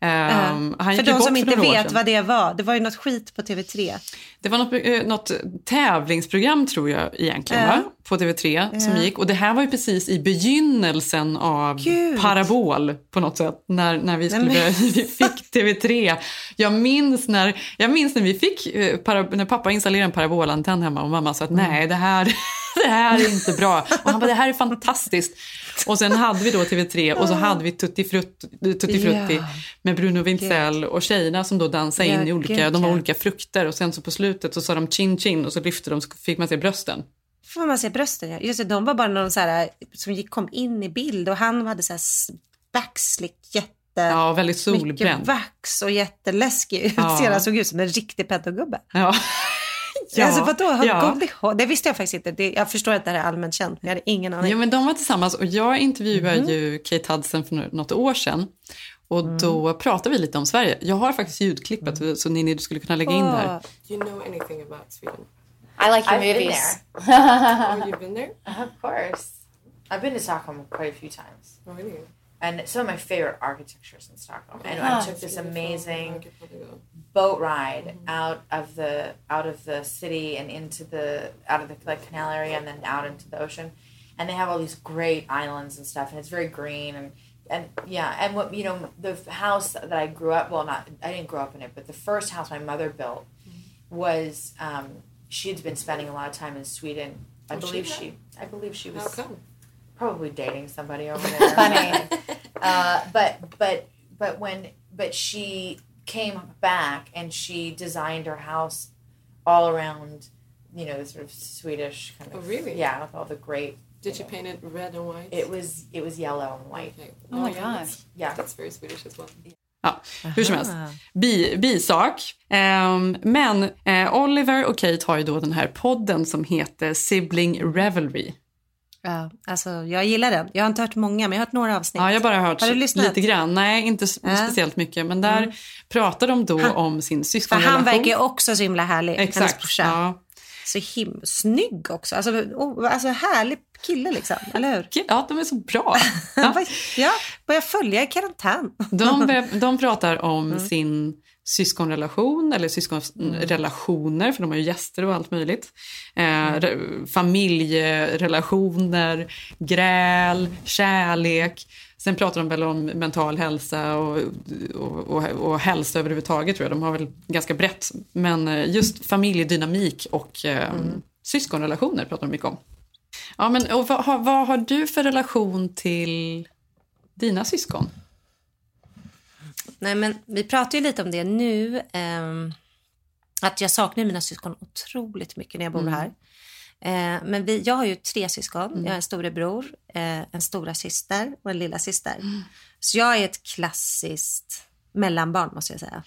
[SPEAKER 2] Um, han
[SPEAKER 1] För de som inte vet vad det var, det var ju något skit på TV3.
[SPEAKER 2] Det var något, eh, något tävlingsprogram tror jag egentligen
[SPEAKER 1] Ja.
[SPEAKER 2] va? på TV3 som
[SPEAKER 1] Ja.
[SPEAKER 2] gick och det här var ju precis i begynnelsen av
[SPEAKER 1] Gud.
[SPEAKER 2] parabol på något sätt när, när vi, skulle,
[SPEAKER 1] Nej, men-
[SPEAKER 2] vi fick TV3. Jag minns när, jag minns när vi fick, eh, para, när pappa installerade en parabolantenn hemma och mamma sa att nej det här, det här är inte bra och han bara det här är fantastiskt. Och sen hade vi då TV3 och så hade vi Tutti Frutti, Tutti Frutti
[SPEAKER 1] Ja.
[SPEAKER 2] med Bruno Wintzell och tjejerna som då dansade
[SPEAKER 1] Ja,
[SPEAKER 2] in i olika,
[SPEAKER 1] gud,
[SPEAKER 2] de var olika frukter och sen så på slutet så sa de chin chin och så lyfte de så fick man se brösten.
[SPEAKER 1] Får man se brösten? Ja. Just det, de var bara någon så här, som gick, kom in i bild och han hade så här backslick, jätte...
[SPEAKER 2] Ja, väldigt
[SPEAKER 1] Mycket
[SPEAKER 2] solbränd.
[SPEAKER 1] vax och jätteläskig.
[SPEAKER 2] Ja.
[SPEAKER 1] Ja. Han såg ut som en riktig pedogubbe.
[SPEAKER 2] Ja.
[SPEAKER 1] Alltså vadå, har
[SPEAKER 2] ja.
[SPEAKER 1] Det visste jag faktiskt inte. Det, jag förstår att det här är allmänt känt, men jag hade ingen aning.
[SPEAKER 2] Ja, men de var tillsammans och jag intervjuade
[SPEAKER 1] Mhm.
[SPEAKER 2] ju Kate Hudson för nå- något år sedan. Och
[SPEAKER 1] Mm.
[SPEAKER 2] då pratade vi lite om Sverige. Jag har faktiskt ljudklippet så Ninni du skulle kunna lägga in där.
[SPEAKER 1] Åh.
[SPEAKER 13] Do you know anything about Sweden?
[SPEAKER 14] I like your
[SPEAKER 13] I've been
[SPEAKER 14] movies.
[SPEAKER 13] there. oh, you've been there?
[SPEAKER 14] of course. I've been to Stockholm quite a few times.
[SPEAKER 13] Oh, really?
[SPEAKER 14] And some of my favorite architectures in Stockholm. And
[SPEAKER 13] Ah,
[SPEAKER 14] I took this
[SPEAKER 13] beautiful.
[SPEAKER 14] amazing
[SPEAKER 13] I could probably go.
[SPEAKER 14] boat ride out of the out of the city and into the out of the like canal area and then out into the ocean. And they have all these great islands and stuff and it's very green and and yeah, and what you know, the house that I grew up well not I didn't grow up in it, but the first house my mother built was um, she had been spending a lot of time in Sweden. I
[SPEAKER 13] Oh,
[SPEAKER 14] believe
[SPEAKER 13] had?
[SPEAKER 14] she I believe she was probably dating somebody over there.
[SPEAKER 13] Funny.
[SPEAKER 14] Uh, but but but when but she came back and she designed her house all around, you know, the sort of Swedish kind of.
[SPEAKER 13] Oh, really?
[SPEAKER 14] Yeah, with all the great.
[SPEAKER 13] Did you paint it red and white?
[SPEAKER 14] It was it was yellow and white.
[SPEAKER 13] Okay.
[SPEAKER 14] Oh my
[SPEAKER 13] yeah,
[SPEAKER 14] gosh.
[SPEAKER 13] That's,
[SPEAKER 14] Yeah.
[SPEAKER 13] That's very Swedish as well.
[SPEAKER 2] Ja, hur som helst. Bi, bisak. Ehm, men eh, Oliver och Kate har ju då den här podden som heter Sibling Revelry.
[SPEAKER 1] Ja, alltså, jag gillar den. Jag har inte hört många, men jag har hört några avsnitt.
[SPEAKER 2] Ja, jag har bara hört
[SPEAKER 1] Har du lyssnat?
[SPEAKER 2] lite grann. Nej, inte
[SPEAKER 1] Ja.
[SPEAKER 2] speciellt mycket. Men där
[SPEAKER 1] Mm.
[SPEAKER 2] pratar de då om sin syskonrelation.
[SPEAKER 1] han verkar också så himla härlig. hennes
[SPEAKER 2] Exakt.
[SPEAKER 1] brorsa.
[SPEAKER 2] Ja.
[SPEAKER 1] Så him snygg också. Alltså, oh, alltså härlig kille liksom, eller hur?
[SPEAKER 2] ja, de är så bra.
[SPEAKER 1] Ja, ja börjar följa i karantän.
[SPEAKER 2] De, de pratar om
[SPEAKER 1] Mm.
[SPEAKER 2] sin syskonrelation eller syskonrelationer, för de har ju gäster och allt möjligt. Eh, re- familjerelationer, gräl, kärlek. Sen pratar de väl om mental hälsa och, och, och, och hälsa överhuvudtaget tror jag. De har väl ganska brett. Men eh, just familjedynamik och eh,
[SPEAKER 1] Mm.
[SPEAKER 2] syskonrelationer pratar de mycket om. Ja, men, och vad, vad har du för relation till dina syskon?
[SPEAKER 1] Nej, men vi pratar ju lite om det nu. ehm, att jag saknar mina syskon otroligt mycket när jag bor
[SPEAKER 2] Mm.
[SPEAKER 1] här. Eh, men vi, jag har ju tre syskon.
[SPEAKER 2] Mm.
[SPEAKER 1] Jag har en storebror, eh, en stora syster och en lilla syster.
[SPEAKER 2] Mm.
[SPEAKER 1] Så jag är ett klassiskt mellanbarn måste jag säga.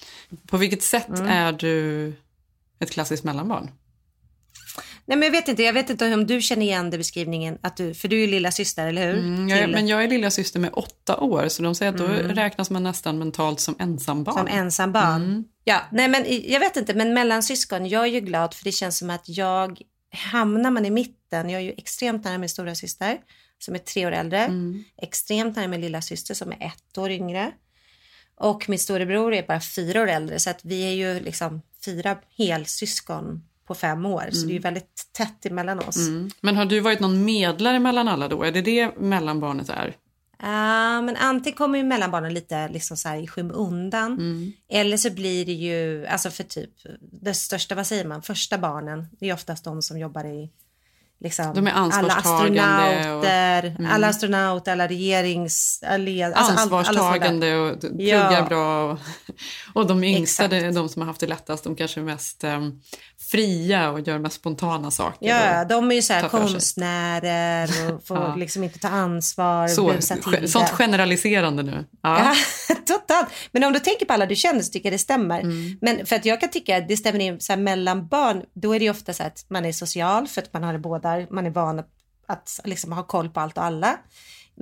[SPEAKER 2] På vilket sätt
[SPEAKER 1] Mm.
[SPEAKER 2] är du ett klassiskt mellanbarn?
[SPEAKER 1] Nej, men jag vet inte, jag vet inte om du känner igen den beskrivningen, att du, för du är ju lilla syster, eller hur?
[SPEAKER 2] Mm, jag, men jag är lilla syster med åtta år så de säger att då
[SPEAKER 1] Mm.
[SPEAKER 2] räknas man nästan mentalt som ensambarn.
[SPEAKER 1] Som ensambarn.
[SPEAKER 2] Mm.
[SPEAKER 1] Ja, nej men jag vet inte, men mellan syskon, jag är ju glad för det känns som att jag, hamnar man i mitten, jag är ju extremt nära min stora syster som är tre år äldre,
[SPEAKER 2] Mm.
[SPEAKER 1] extremt nära min lilla syster som är ett år yngre och min storebror är bara fyra år äldre så att vi är ju liksom fyra helsyskon på fem år så det är
[SPEAKER 2] Mm.
[SPEAKER 1] väldigt tätt emellan oss.
[SPEAKER 2] Mm. Men har du varit någon medlare mellan alla då? Är det det mellanbarnet är?
[SPEAKER 1] Ja, men antingen kommer ju mellanbarnen lite liksom så här i skymundan.
[SPEAKER 2] Mm.
[SPEAKER 1] Eller så blir det ju, alltså för typ det största, vad säger man, första barnen. Det är oftast de som jobbar i liksom,
[SPEAKER 2] De är
[SPEAKER 1] alla
[SPEAKER 2] ansvarstagande och-
[SPEAKER 1] astronauter,
[SPEAKER 2] Mm.
[SPEAKER 1] alla astronauter, alla regerings... Alla, alltså allt- alla
[SPEAKER 2] Ansvarstagande
[SPEAKER 1] sådana.
[SPEAKER 2] och pluggar
[SPEAKER 1] Ja.
[SPEAKER 2] bra. Och, och de yngsta, är de som har haft det lättast, de kanske är mest em, fria och gör mest spontana saker.
[SPEAKER 1] Ja, de är ju så konstnärer och får
[SPEAKER 2] Ja.
[SPEAKER 1] liksom inte ta ansvar,
[SPEAKER 2] Så,
[SPEAKER 1] till
[SPEAKER 2] sånt
[SPEAKER 1] det.
[SPEAKER 2] generaliserande nu. Ja.
[SPEAKER 1] Ja, totalt. Men om du tänker på alla du känner så tycker jag det stämmer.
[SPEAKER 2] Mm.
[SPEAKER 1] Men för att jag kan tycka att det stämmer in så mellan barn, då är det ofta så att man är social för att man har det båda, man är van att liksom ha koll på allt och alla.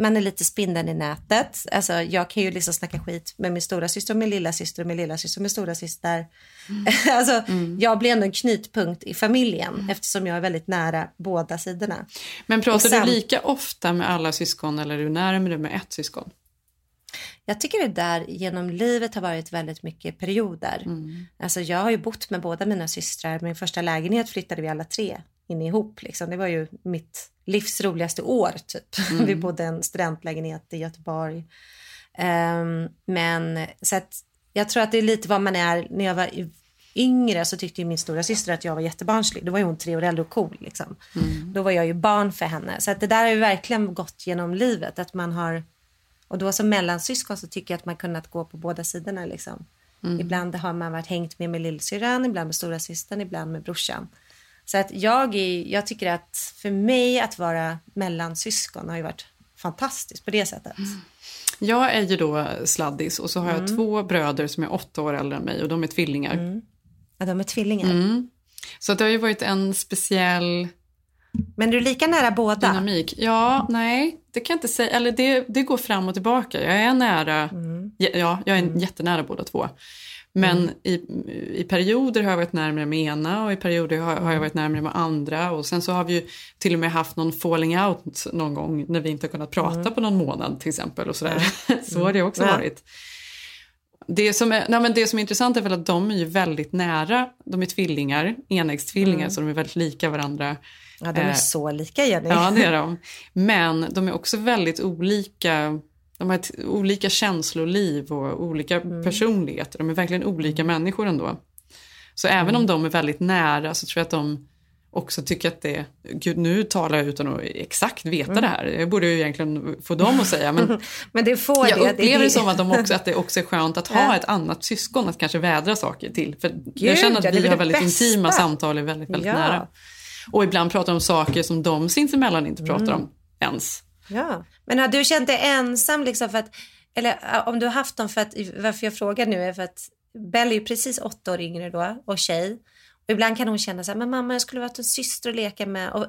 [SPEAKER 1] Man är lite spindeln i nätet. Alltså, jag kan ju liksom snacka skit med min stora syster och min lilla syster och min lilla syster och min stora syster. alltså, Jag blir ändå en knutpunkt i familjen eftersom jag är väldigt nära båda sidorna.
[SPEAKER 2] Men pratar
[SPEAKER 1] sen-
[SPEAKER 2] du lika ofta med alla syskon eller är du närmare med ett syskon?
[SPEAKER 1] Jag tycker det där genom livet har varit väldigt mycket perioder.
[SPEAKER 2] Mm.
[SPEAKER 1] Alltså jag har ju bott med båda mina systrar. Min första lägenhet flyttade vi alla tre in ihop. Liksom. Det var ju mitt livs roligaste år typ.
[SPEAKER 2] Mm.
[SPEAKER 1] Vi bodde i en studentlägenhet i Göteborg. Ehm, men så att jag tror att det är lite vad man är. När jag var yngre så tyckte min stora syster att jag var jättebarnslig. Då var ju hon tre år äldre och cool. Liksom.
[SPEAKER 2] Mm.
[SPEAKER 1] Då var jag ju barn för henne. Så att det där har ju verkligen gått genom livet. Att man har, och då som mellansyskon så tycker jag att man kunnat gå på båda sidorna. Liksom.
[SPEAKER 2] Mm.
[SPEAKER 1] Ibland har man varit hängt med med lillsyrran, ibland med stora systern, ibland med brorsan. Så att jag, är, jag tycker att för mig att vara mellansyskon har ju varit fantastiskt på det sättet.
[SPEAKER 2] Jag är ju då sladdis och så har jag
[SPEAKER 1] Mm.
[SPEAKER 2] två bröder som är åtta år äldre än mig och de är tvillingar.
[SPEAKER 1] Ja, de är tvillingar.
[SPEAKER 2] Mm. Så att det har ju varit en speciell
[SPEAKER 1] Men du är lika nära båda?
[SPEAKER 2] dynamik. Ja, nej, det kan jag inte säga. Eller det, det går fram och tillbaka. Jag är nära,
[SPEAKER 1] Mm.
[SPEAKER 2] ja, jag är jättenära båda två. Men i, i perioder har jag varit närmare med ena och i perioder har, har jag varit närmare med andra. Och sen så har vi ju till och med haft någon falling out någon gång när vi inte har kunnat prata på någon månad till exempel. Och sådär. så har det också
[SPEAKER 1] Ja.
[SPEAKER 2] varit. Det som, är, nej men det som är intressant är väl att de är ju väldigt nära. De är tvillingar, enäggstvillingar,
[SPEAKER 1] Mm.
[SPEAKER 2] så de är väldigt lika varandra.
[SPEAKER 1] Ja, de är
[SPEAKER 2] Eh,
[SPEAKER 1] så lika Jenny.
[SPEAKER 2] Ja, det är de. Men de är också väldigt olika. De har ett olika känsloliv och olika
[SPEAKER 1] Mm.
[SPEAKER 2] personligheter. De är verkligen olika människor ändå. Så även
[SPEAKER 1] Mm.
[SPEAKER 2] om de är väldigt nära så tror jag att de också tycker att det... Gud, nu talar jag utan att exakt veta
[SPEAKER 1] Mm.
[SPEAKER 2] det här. Jag borde ju egentligen få dem att säga. Men
[SPEAKER 1] Men det får
[SPEAKER 2] jag
[SPEAKER 1] det.
[SPEAKER 2] upplever det,
[SPEAKER 1] det
[SPEAKER 2] som att, de också, att det också är skönt att ha ett annat syskon att kanske vädra saker till. För
[SPEAKER 1] Gud,
[SPEAKER 2] jag känner att vi har väldigt
[SPEAKER 1] bästa.
[SPEAKER 2] intima samtal, är väldigt, väldigt
[SPEAKER 1] Ja.
[SPEAKER 2] nära. Och ibland pratar om saker som de sinsemellan inte pratar
[SPEAKER 1] Mm.
[SPEAKER 2] om ens.
[SPEAKER 1] Ja, men har du känt dig ensam liksom för att, eller om du har haft dem för att, varför jag frågar nu är för att Belle är precis åtta år yngre då och tjej. Och ibland kan hon känna så här, men mamma jag skulle varit en syster att leka med. Och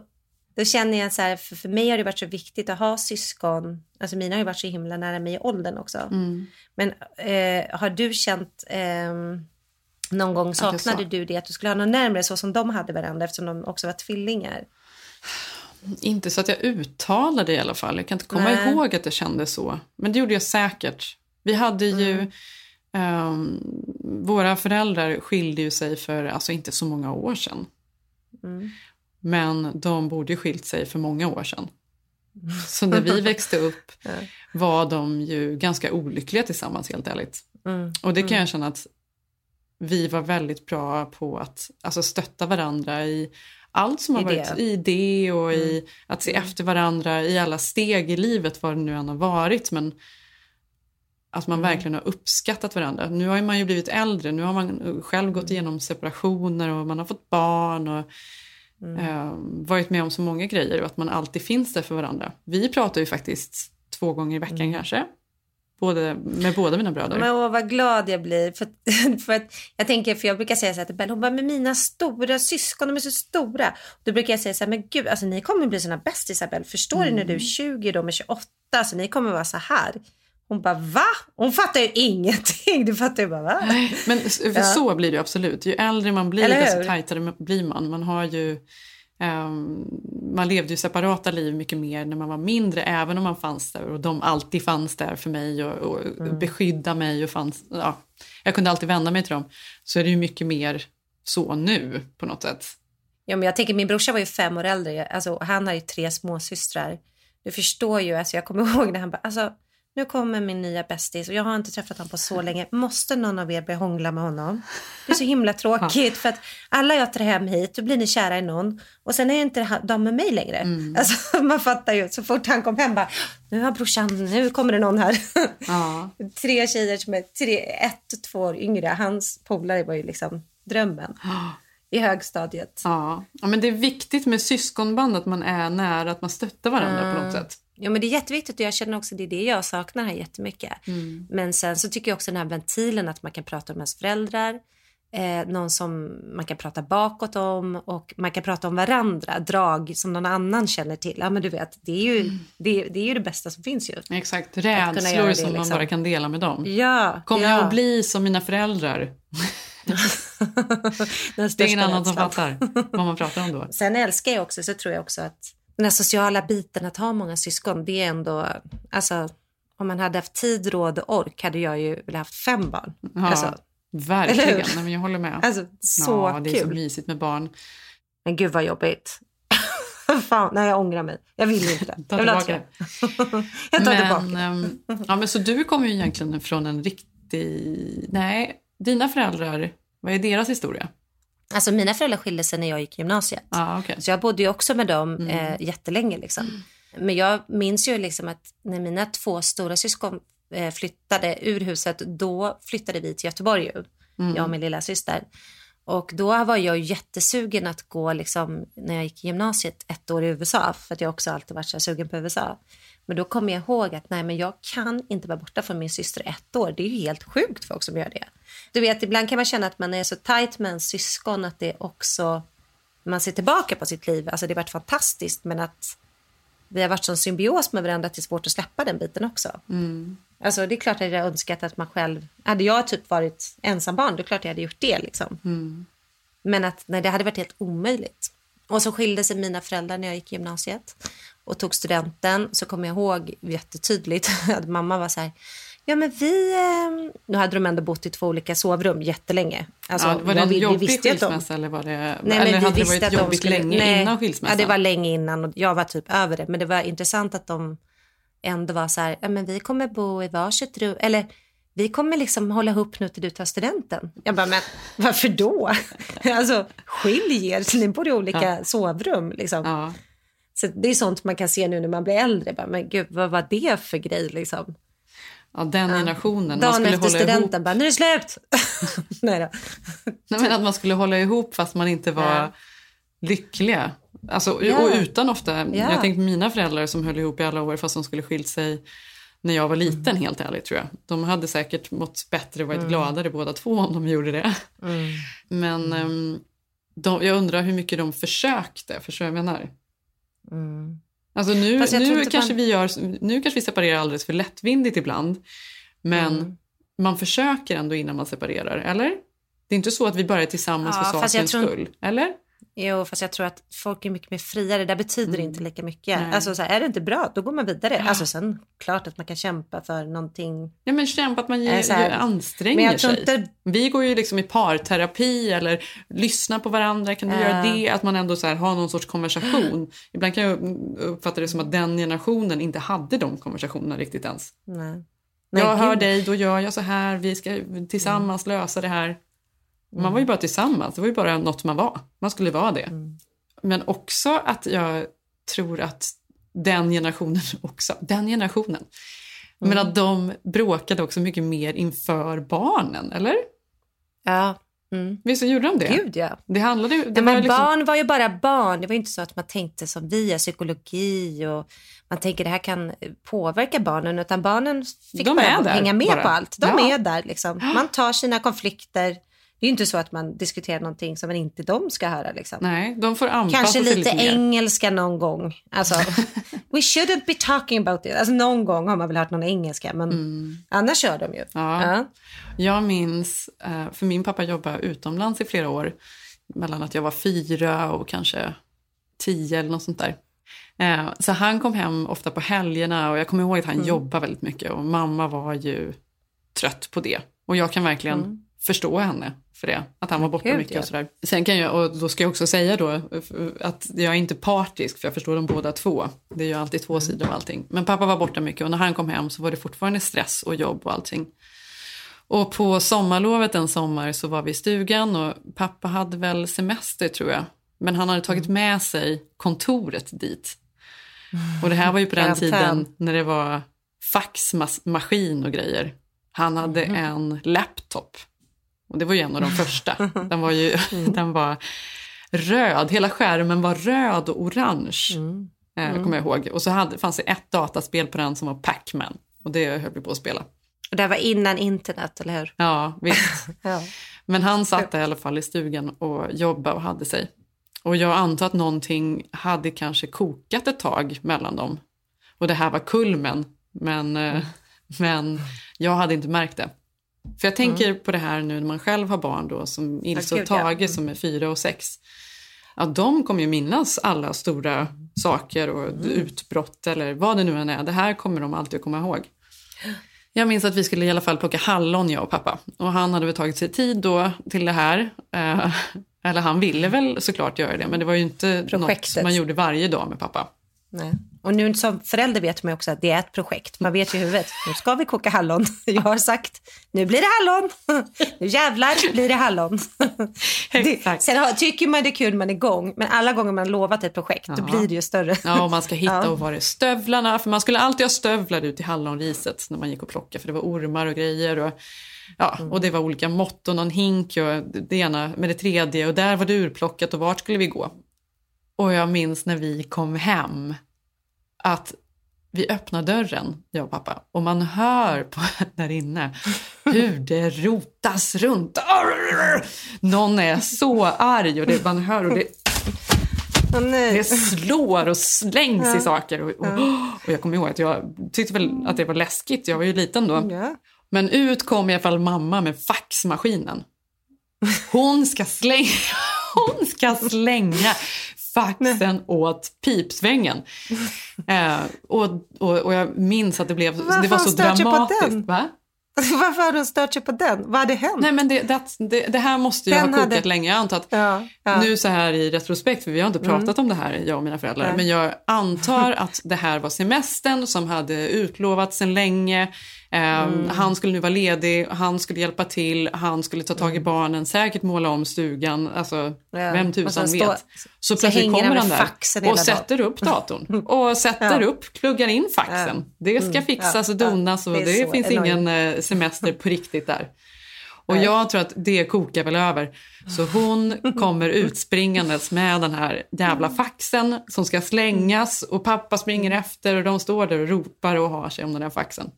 [SPEAKER 1] då känner jag så här, för, för mig har det varit så viktigt att ha syskon. Alltså mina har ju varit så himla nära mig i åldern också.
[SPEAKER 2] Mm.
[SPEAKER 1] Men eh, har du känt ehm, någon gång saknade
[SPEAKER 2] sa-
[SPEAKER 1] du det att du skulle ha någon närmare så som de hade varandra eftersom de också var tvillingar?
[SPEAKER 2] Inte så att jag uttalade det i alla fall. Jag kan inte komma
[SPEAKER 1] Nej.
[SPEAKER 2] ihåg att det kändes så. Men det gjorde jag säkert. Vi hade ju...
[SPEAKER 1] Mm.
[SPEAKER 2] ehm, våra föräldrar skilde ju sig för alltså inte så många år sedan.
[SPEAKER 1] Mm.
[SPEAKER 2] Men de borde ju skilt sig för många år sedan. Så när vi växte upp var de ju ganska olyckliga tillsammans helt ärligt.
[SPEAKER 1] Mm.
[SPEAKER 2] Och det kan
[SPEAKER 1] Mm.
[SPEAKER 2] jag känna att vi var väldigt bra på att alltså, stötta varandra i allt som har
[SPEAKER 1] I
[SPEAKER 2] varit i det och i att se efter varandra i alla steg i livet vad det nu än har varit. Men att man verkligen har uppskattat varandra. Nu har man ju blivit äldre, nu har man själv gått igenom separationer och man har fått barn och eh, varit med om så många grejer och att man alltid finns där för varandra. Vi pratar ju faktiskt två gånger i veckan kanske. Både, med båda mina bröder.
[SPEAKER 1] Men åh, vad glad jag blir. För, för att jag tänker, för jag brukar säga så här till Belle, hon bara, men mina stora syskon, de är så stora. Då brukar jag säga så här, men gud, alltså ni kommer bli såna bästisar Belle. Förstår du när du är 20 och de är 28, så ni kommer vara så här. Hon bara, va? Hon fattar ju ingenting. Du fattar ju bara, va?
[SPEAKER 2] Men s- för
[SPEAKER 1] Ja.
[SPEAKER 2] så blir det absolut. Ju äldre man blir desto tajtare blir man. Man har ju man levde ju separata liv mycket mer när man var mindre även om man fanns där och de alltid fanns där för mig och, och
[SPEAKER 1] Mm.
[SPEAKER 2] beskydda mig och fanns, ja, jag kunde alltid vända mig till dem. Så är det ju mycket mer så nu på något sätt.
[SPEAKER 1] Ja, men jag tänker, min brorsa var ju fem år äldre. Alltså, han har ju tre småsystrar. Du förstår ju, alltså, jag kommer ihåg när han bara, alltså, nu kommer min nya bästis och jag har inte träffat honom på så länge. Måste någon av er börja hångla med honom? Det är så himla tråkigt för att alla jag tar hem hit, då blir ni kära i någon och sen är inte de med mig längre.
[SPEAKER 2] Mm.
[SPEAKER 1] Alltså, man fattar ju, så fort han kom hem bara, nu har brorsan, nu kommer det någon här.
[SPEAKER 2] Ja.
[SPEAKER 1] tre tjejer som är tre, ett två år yngre. Hans polare var ju liksom drömmen i högstadiet.
[SPEAKER 2] Ja. ja, men det är viktigt med syskonband att man är nära, att man stöttar varandra på något
[SPEAKER 1] Mm.
[SPEAKER 2] sätt.
[SPEAKER 1] Ja men det är jätteviktigt och jag känner också det är det jag saknar här jättemycket.
[SPEAKER 2] Mm.
[SPEAKER 1] Men sen så tycker jag också den här ventilen att man kan prata om ens föräldrar. Eh, någon som man kan prata bakåt om och man kan prata om varandra. Drag som någon annan känner till. Ja men du vet, det är ju, det, det, är ju det bästa som finns ju.
[SPEAKER 2] Exakt, rädslor
[SPEAKER 1] det,
[SPEAKER 2] som man
[SPEAKER 1] liksom.
[SPEAKER 2] bara kan dela med dem.
[SPEAKER 1] Ja,
[SPEAKER 2] Kommer
[SPEAKER 1] ja.
[SPEAKER 2] jag att bli som mina föräldrar? Det är ingen annan som fattar vad man pratar om då.
[SPEAKER 1] Sen älskar jag också, så tror jag också att den här sociala biten att ha många syskon, det är ändå, alltså om man hade haft tid, råd och ork hade jag ju velat haft fem barn.
[SPEAKER 2] Ja,
[SPEAKER 1] Alltså,
[SPEAKER 2] verkligen. men jag håller med.
[SPEAKER 1] Alltså, så
[SPEAKER 2] ja, det är så
[SPEAKER 1] kul.
[SPEAKER 2] mysigt med barn.
[SPEAKER 1] Men gud vad jobbigt. Fan, nej jag ångrar mig. Jag vill inte det.
[SPEAKER 2] Ta
[SPEAKER 1] Jag vill
[SPEAKER 2] tillbaka
[SPEAKER 1] tre. jag tar tillbaka.
[SPEAKER 2] men, ehm, ja, men så du kommer ju egentligen från en riktig... Nej, dina föräldrar, vad är deras historia?
[SPEAKER 1] Alltså mina föräldrar skilde sig när jag gick i gymnasiet.
[SPEAKER 2] Ja, okej.
[SPEAKER 1] Så jag bodde ju också med dem
[SPEAKER 2] Mm.
[SPEAKER 1] eh, jättelänge. Liksom. Men jag minns ju liksom att när mina två stora syskon eh, flyttade ur huset, då flyttade vi till Göteborg.
[SPEAKER 2] Mm.
[SPEAKER 1] Jag och min lilla syster. Och då var jag jättesugen att gå, liksom, när jag gick i gymnasiet, ett år i USA. För att jag också alltid varit så sugen på USA. Men då kom jag ihåg att nej, men jag kan inte vara borta från min syster ett år. Det är ju helt sjukt folk som gör det. Du vet, ibland kan man känna att man är så tajt med en syskon att det också, man ser tillbaka på sitt liv, alltså det har varit fantastiskt, men att vi har varit som symbios med varandra att det är svårt att släppa den biten också.
[SPEAKER 2] Mm.
[SPEAKER 1] Alltså det är klart att jag önskat att man själv, hade jag typ varit ensambarn, då är det klart jag hade gjort det liksom.
[SPEAKER 2] Mm.
[SPEAKER 1] Men att nej, det hade varit helt omöjligt. Och så skilde sig mina föräldrar när jag gick i gymnasiet och tog studenten. Så kommer jag ihåg jättetydligt att mamma var så här, ja men vi, eh... nu hade de ändå bott i två olika sovrum jättelänge. Alltså,
[SPEAKER 2] ja, var det en
[SPEAKER 1] vi- vi
[SPEAKER 2] jobbig
[SPEAKER 1] ju att de-
[SPEAKER 2] skilsmässa eller, var det,
[SPEAKER 1] Nej,
[SPEAKER 2] eller
[SPEAKER 1] vi
[SPEAKER 2] hade det varit jobbigt
[SPEAKER 1] skulle-
[SPEAKER 2] länge
[SPEAKER 1] nej,
[SPEAKER 2] innan skilsmässan?
[SPEAKER 1] Ja, det var länge innan och jag var typ över det. Men det var intressant att de ändå var så här, ja, men vi kommer bo i varsitt rum, eller vi kommer liksom hålla ihop nu till du tar studenten. Jag bara, men varför då? alltså, skilj er, ni bor i olika
[SPEAKER 2] Ja.
[SPEAKER 1] sovrum. Liksom. Så det är sånt man kan se nu när man blir äldre. Bara, men gud, vad var det för grej liksom?
[SPEAKER 2] Ja, den generationen. Man
[SPEAKER 1] Dagen
[SPEAKER 2] skulle
[SPEAKER 1] efter
[SPEAKER 2] hålla
[SPEAKER 1] studenten,
[SPEAKER 2] ihop.
[SPEAKER 1] bara, nu är det slut! Nej då.
[SPEAKER 2] Nej, men att man skulle hålla ihop fast man inte var
[SPEAKER 1] Ja.
[SPEAKER 2] lyckliga. Alltså,
[SPEAKER 1] Ja.
[SPEAKER 2] Och utan ofta.
[SPEAKER 1] Ja.
[SPEAKER 2] Jag tänkte på mina föräldrar som höll ihop i alla år fast de skulle skilt sig när jag var liten helt ärligt tror jag. De hade säkert mått bättre och varit
[SPEAKER 1] Mm.
[SPEAKER 2] gladare båda två om de gjorde det. Men ehm, de, jag undrar hur mycket de försökte, förstår du jag menar?
[SPEAKER 1] Mm.
[SPEAKER 2] Alltså nu, nu, kanske
[SPEAKER 1] man-
[SPEAKER 2] vi gör, nu kanske vi separerar alldeles för lättvindigt ibland. Men
[SPEAKER 1] Mm.
[SPEAKER 2] man försöker ändå innan man separerar, eller? Det är inte så att vi bara är tillsammans
[SPEAKER 1] Ja,
[SPEAKER 2] för sakens
[SPEAKER 1] tror-
[SPEAKER 2] skull, eller?
[SPEAKER 1] Jo, fast jag tror att folk är mycket mer friare. Det betyder
[SPEAKER 2] Mm.
[SPEAKER 1] inte lika mycket.
[SPEAKER 2] Nej.
[SPEAKER 1] Alltså, så här, är det inte bra, då går man vidare.
[SPEAKER 2] Ja.
[SPEAKER 1] Alltså, sen klart att man kan kämpa för någonting.
[SPEAKER 2] Ja, men kämpa att man
[SPEAKER 1] Eh,
[SPEAKER 2] ge,
[SPEAKER 1] så här-
[SPEAKER 2] ju anstränger sig.
[SPEAKER 1] inte-
[SPEAKER 2] Vi går ju liksom i parterapi eller lyssnar på varandra. Kan du
[SPEAKER 1] Ja.
[SPEAKER 2] göra det? Att man ändå så här har någon sorts konversation. Ibland kan jag uppfatta det som att den generationen inte hade de konversationerna riktigt ens.
[SPEAKER 1] Nej. Nej,
[SPEAKER 2] jag hör
[SPEAKER 1] gud.
[SPEAKER 2] dig, då gör jag så här. Vi ska tillsammans lösa det här. Man var ju bara tillsammans. Det var ju bara något man var. Man skulle vara det. Men också att jag tror att den generationen också, den generationen, men att de bråkade också mycket mer inför barnen, eller?
[SPEAKER 1] Ja. Mm.
[SPEAKER 2] Visst gjorde de det?
[SPEAKER 1] Gud ja.
[SPEAKER 2] Det handlade. Det
[SPEAKER 1] Nej, men
[SPEAKER 2] var liksom,
[SPEAKER 1] Barn var ju bara barn. Det var inte så att man tänkte som vi, psykologi och man tänker det här kan påverka barnen. Utan barnen fick
[SPEAKER 2] De
[SPEAKER 1] bara hänga med
[SPEAKER 2] bara.
[SPEAKER 1] på allt. De
[SPEAKER 2] Ja.
[SPEAKER 1] är där liksom. Man tar sina konflikter. Det är ju inte så att man diskuterar någonting som inte de ska höra. Liksom.
[SPEAKER 2] Nej, de får anpassa
[SPEAKER 1] Kanske lite
[SPEAKER 2] lite
[SPEAKER 1] engelska någon gång. Alltså, we shouldn't be talking about it. Alltså någon gång har man väl hört någon engelska, men annars kör de ju.
[SPEAKER 2] Mm. Ja. Jag minns, eh, för min pappa jobbade utomlands i flera år, mellan att jag var fyra och kanske tio eller något sånt där. Eh, Så han kom hem ofta på helgerna och jag kommer ihåg att han
[SPEAKER 1] Mm.
[SPEAKER 2] jobbade väldigt mycket och mamma var ju trött på det. Och jag kan verkligen
[SPEAKER 1] Mm.
[SPEAKER 2] Förstå henne för det, att han var borta
[SPEAKER 1] Gud,
[SPEAKER 2] mycket och sådär. Sen kan jag, och då ska jag också säga då att jag är inte partisk för jag förstår dem båda två. Det är ju alltid två sidor av allting. Men pappa var borta mycket och när han kom hem så var det fortfarande stress och jobb och allting. Och på sommarlovet en sommar så var vi i stugan och pappa hade väl semester tror jag. Men han hade tagit med sig kontoret dit. Och det här var ju på den tiden när det var faxmaskin och grejer. Han hade
[SPEAKER 1] Mhm.
[SPEAKER 2] en laptop. Och det var ju en av de första. Den var ju den var röd, hela skärmen var röd och orange. Eh,
[SPEAKER 1] Mm.
[SPEAKER 2] kommer jag ihåg. Och så hade, fanns det ett dataspel på den som var Pac-Man. Och det höll vi på att spela.
[SPEAKER 1] Och det var innan internet, eller hur?
[SPEAKER 2] Ja, visst.
[SPEAKER 1] Ja.
[SPEAKER 2] Men han satt i alla fall i stugan och jobbade och hade sig. Och jag antar att någonting hade kanske kokat ett tag mellan dem. Och det här var kulmen. Men, eh, men jag hade inte märkt det. För jag tänker på det här nu när man själv har barn då, som Ilse och
[SPEAKER 1] ja.
[SPEAKER 2] Tage som är fyra och sex. Ja, de kommer ju minnas alla stora saker och utbrott eller vad det nu än är. Det här kommer de alltid att komma ihåg. Jag minns att vi skulle i alla fall plocka hallon, jag och pappa. Och han hade väl tagit sig tid då till det här. Eh, eller han ville väl såklart göra det, men det var ju inte något
[SPEAKER 1] Projektet.
[SPEAKER 2] man gjorde varje dag med pappa.
[SPEAKER 1] Nej. Och nu som förälder vet man också att det är ett projekt. Man vet ju i huvudet, nu ska vi koka hallon. Jag har sagt, nu blir det hallon. Nu jävlar blir det hallon. Det, sen har, tycker man det är kul man är igång, men alla gånger man lovat ett projekt, då
[SPEAKER 2] Ja.
[SPEAKER 1] blir det ju större.
[SPEAKER 2] Ja, och man ska hitta
[SPEAKER 1] Ja.
[SPEAKER 2] och var är stövlarna? För man skulle alltid ha stövlar ut i hallonriset när man gick och plockade för det var ormar och grejer. Och, ja, och det var olika mått och någon hink och det ena med det tredje och där var det urplockat och vart skulle vi gå? Och jag minns när vi kom hem att vi öppnar dörren, jag och pappa, och man hör på, där inne hur det rotas runt. Någon är så arg och det, man hör och det, det slår och slängs
[SPEAKER 1] Ja.
[SPEAKER 2] i saker. Och, och, och jag kommer ihåg att jag tyckte väl att det var läskigt, jag var ju liten då.
[SPEAKER 1] Ja.
[SPEAKER 2] Men ut kom i alla fall mamma med faxmaskinen. Hon ska slänga, hon ska slänga faxen åt pipsvängen. Eh, och, och, och jag minns att det blev det
[SPEAKER 1] Varför
[SPEAKER 2] var
[SPEAKER 1] har
[SPEAKER 2] så
[SPEAKER 1] hon
[SPEAKER 2] dramatiskt. Va?
[SPEAKER 1] Varför har de stört sig på den? Vad hade hänt?
[SPEAKER 2] Nej men det, det, det, det här måste ju
[SPEAKER 1] Den
[SPEAKER 2] ha kokat
[SPEAKER 1] hade-
[SPEAKER 2] länge. Jag antar att
[SPEAKER 1] Ja, ja.
[SPEAKER 2] nu så här i retrospekt, för vi har inte pratat om det här jag och mina föräldrar,
[SPEAKER 1] Nej.
[SPEAKER 2] men jag antar att det här var semestern som hade utlovats sedan länge. Eh, Han skulle nu vara ledig, han skulle hjälpa till, han skulle ta tag i barnen, säkert måla om stugan, alltså
[SPEAKER 1] Ja.
[SPEAKER 2] vem tusan
[SPEAKER 1] sen
[SPEAKER 2] vet.
[SPEAKER 1] stå-
[SPEAKER 2] så plötsligt kommer han där och sätter upp datorn och sätter
[SPEAKER 1] Ja.
[SPEAKER 2] upp, pluggar in faxen. Det ska
[SPEAKER 1] Mm.
[SPEAKER 2] fixas
[SPEAKER 1] Ja,
[SPEAKER 2] och
[SPEAKER 1] ja.
[SPEAKER 2] donas och
[SPEAKER 1] Det
[SPEAKER 2] det, finns
[SPEAKER 1] annoying.
[SPEAKER 2] ingen eh, semester på riktigt där. Och jag tror att det kokar väl över. Så hon kommer utspringandes med den här jävla faxen som ska slängas och pappa springer efter och de står där och ropar och har sig om den här faxen.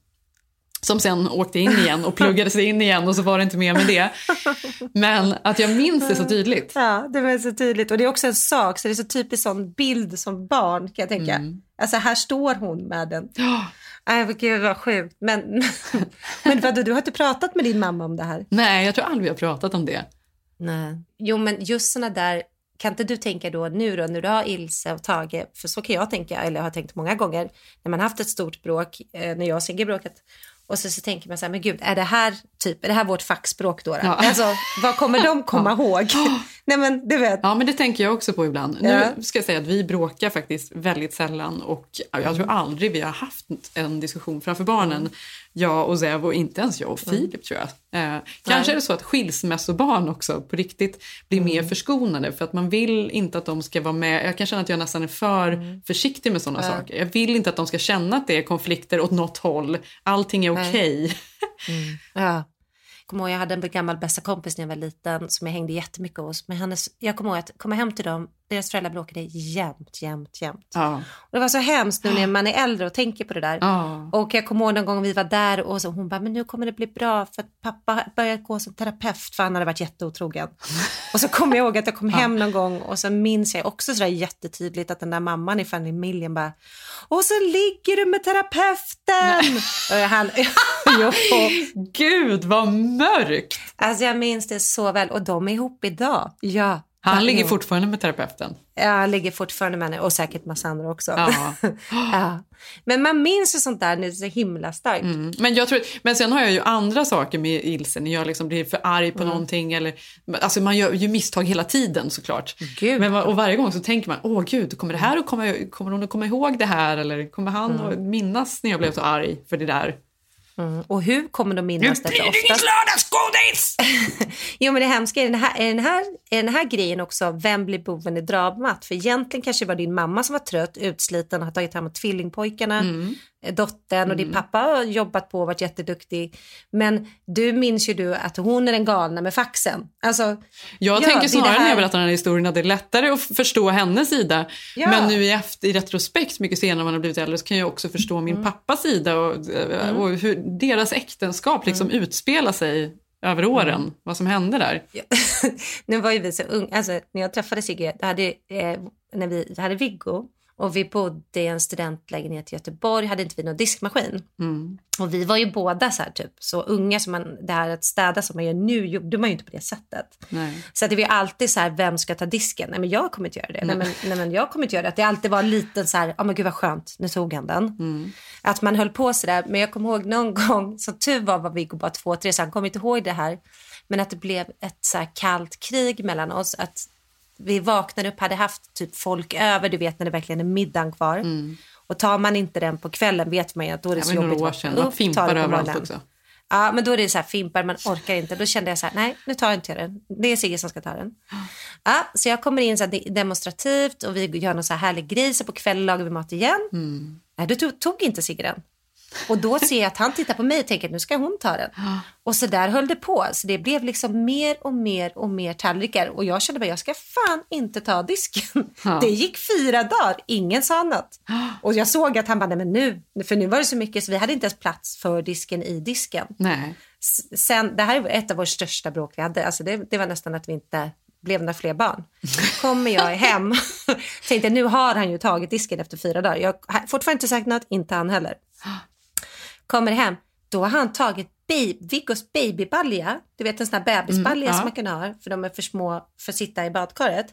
[SPEAKER 2] Som sen åkte in igen och pluggade sig in igen och så var det inte mer med det. Men att jag minns det så tydligt.
[SPEAKER 1] Ja, det var så tydligt. Och det är också en sak, så det är så typiskt sån bild som barn kan jag tänka.
[SPEAKER 2] Mm.
[SPEAKER 1] Alltså här står hon med den. Nej, men gud vad sjukt. Men, men vadå, du har inte pratat med din mamma om det här?
[SPEAKER 2] Nej, jag tror aldrig vi har pratat om det.
[SPEAKER 1] Nej. Jo, men just såna där, kan inte du tänka då nu då, när du har Ilse och Tage, för så kan jag tänka, eller jag har tänkt många gånger, när man haft ett stort bråk, eh, när jag och Sigge bråkat, och så, så tänker man så här, men gud, är det här typ, är det här vårt fackspråk då? då?
[SPEAKER 2] Ja.
[SPEAKER 1] Alltså, vad kommer de komma ihåg? Nej men du vet.
[SPEAKER 2] Ja, men det tänker jag också på ibland.
[SPEAKER 1] Ja.
[SPEAKER 2] Nu ska jag säga att vi bråkar faktiskt väldigt sällan och jag tror aldrig vi har haft en diskussion framför barnen. Jag och Zev och inte ens jag och Filip tror jag. Eh, kanske är det så att skilsmässobarn också på riktigt blir mer förskonade för att man vill inte att de ska vara med. Jag kan känna att jag nästan är för försiktig med sådana
[SPEAKER 1] Ja.
[SPEAKER 2] saker. Jag vill inte att de ska känna att det är konflikter åt något håll. Allting är okej.
[SPEAKER 1] Ja. Jag kommer ihåg, jag hade en gammal bästa kompis när jag var liten som jag hängde jättemycket hos. Men hennes, jag kommer ihåg att komma hem till dem, deras föräldrar bråkade jämt, jämt, jämt.
[SPEAKER 2] Ja.
[SPEAKER 1] Och det var så hemskt nu när man är äldre och tänker på det där.
[SPEAKER 2] Ja.
[SPEAKER 1] Och jag kommer ihåg någon gång vi var där och så hon bara, men nu kommer det bli bra för att pappa började gå som terapeut för han hade varit jätteotrogen. och så kommer jag ihåg att jag kom hem någon gång och så minns jag också sådär jättetydligt att den där mamman i familjen bara, och så ligger du med terapeuten! och han, jo.
[SPEAKER 2] Gud vad mörkt!
[SPEAKER 1] Alltså jag minns det så väl och de är ihop idag. Ja.
[SPEAKER 2] Han ligger fortfarande med terapeuten.
[SPEAKER 1] Ja, han ligger fortfarande med henne och säkert massa andra också.
[SPEAKER 2] Ja.
[SPEAKER 1] ja. Men man minns ju sånt där när det är så himla starkt.
[SPEAKER 2] Mm. Men, jag tror, men sen har jag ju andra saker med ilse, när jag liksom blir för arg på
[SPEAKER 1] Mm.
[SPEAKER 2] någonting. Eller, alltså man gör ju misstag hela tiden såklart.
[SPEAKER 1] Gud.
[SPEAKER 2] Men, och varje gång så tänker man, åh gud, kommer, det här att komma, kommer hon att komma ihåg det här? Eller kommer han
[SPEAKER 1] Mm.
[SPEAKER 2] att minnas när jag blev så arg för det där?
[SPEAKER 1] Mm. Och hur kommer de
[SPEAKER 2] Nu
[SPEAKER 1] minnas det
[SPEAKER 2] blir
[SPEAKER 1] för
[SPEAKER 2] det
[SPEAKER 1] oftast?
[SPEAKER 2] lördagsgodis!
[SPEAKER 1] Jo men det hemska är den här, är den här, är den här grejen också, vem blir boven i dramat? För egentligen kanske det var din mamma som var trött, utsliten och har tagit hand om tvillingpojkarna,
[SPEAKER 2] Mm.
[SPEAKER 1] Eh, dottern och din pappa har jobbat på och varit jätteduktig. Men du minns ju du att hon är den galna med faxen. Alltså,
[SPEAKER 2] Jag
[SPEAKER 1] ja,
[SPEAKER 2] tänker snarare när jag berättar den här historien att det är lättare att förstå hennes sida.
[SPEAKER 1] Ja.
[SPEAKER 2] Men nu i, efter, i retrospekt, mycket senare när man har blivit äldre, så kan jag också förstå min
[SPEAKER 1] Mm.
[SPEAKER 2] pappas sida och, och hur deras äktenskap liksom
[SPEAKER 1] Mm.
[SPEAKER 2] utspelar sig över åren. Vad som hände där.
[SPEAKER 1] nu var ju vi så unga, alltså när jag träffade Sigge, hade, eh, när vi hade Viggo Och vi bodde i en studentlägenhet i Göteborg, hade inte vi någon diskmaskin.
[SPEAKER 2] Mm.
[SPEAKER 1] Och vi var ju båda så här typ så unga som man, det här att städa som man gör nu gjorde man ju inte på det sättet.
[SPEAKER 2] Nej.
[SPEAKER 1] Så att det var alltid så här, vem ska ta disken? Nej men jag kommer inte göra det. Nej, men, nej men jag kommer inte göra det. Att det alltid var lite så här, ja men gud vad skönt, nu tog han den.
[SPEAKER 2] Mm.
[SPEAKER 1] Att man höll på så där. Men jag kommer ihåg någon gång, så tur var var Viggo bara två, tre, så han kommer inte ihåg det här. Men att det blev ett så här kallt krig mellan oss. Att vi vaknade upp, hade haft typ folk över, du vet när det verkligen är middagen kvar. Och tar man inte den på kvällen vet man ju att då är det så jobbigt.
[SPEAKER 2] år sedan. Man fimpar överallt också.
[SPEAKER 1] Ja, men då är det så här fimpar, man orkar inte. Då kände jag så här, nej, nu tar jag inte den. Det är Sigge som ska ta den. Ja, så jag kommer in så demonstrativt och vi gör någon så här härlig grej, så på kvällen lagar vi mat igen.
[SPEAKER 2] Mm.
[SPEAKER 1] Nej, då tog, tog inte Sigge den. Och då ser jag att han tittar på mig och tänker att nu ska hon ta den. Och så där höll det på. Så det blev liksom mer och mer och mer tallrikar. Och jag kände bara, jag ska fan inte ta disken.
[SPEAKER 2] Ja.
[SPEAKER 1] Det gick fyra dagar, ingen sa något. Och jag såg att han bara, nej men nu, för nu var det så mycket så vi hade inte ens plats för disken i disken.
[SPEAKER 2] Nej.
[SPEAKER 1] Sen, det här är ett av våra största bråk vi hade. Alltså det, det var nästan att vi inte blev några fler barn. Kommer jag hem, tänkte nu har han ju tagit disken efter fyra dagar. Jag har fortfarande inte sagt något, inte han heller. Kommer hem, då har han tagit baby, Viggos babybalja. Du vet en sån här bebisbalja
[SPEAKER 2] Mm, ja.
[SPEAKER 1] som man kan ha för de är för små för att sitta i badkaret.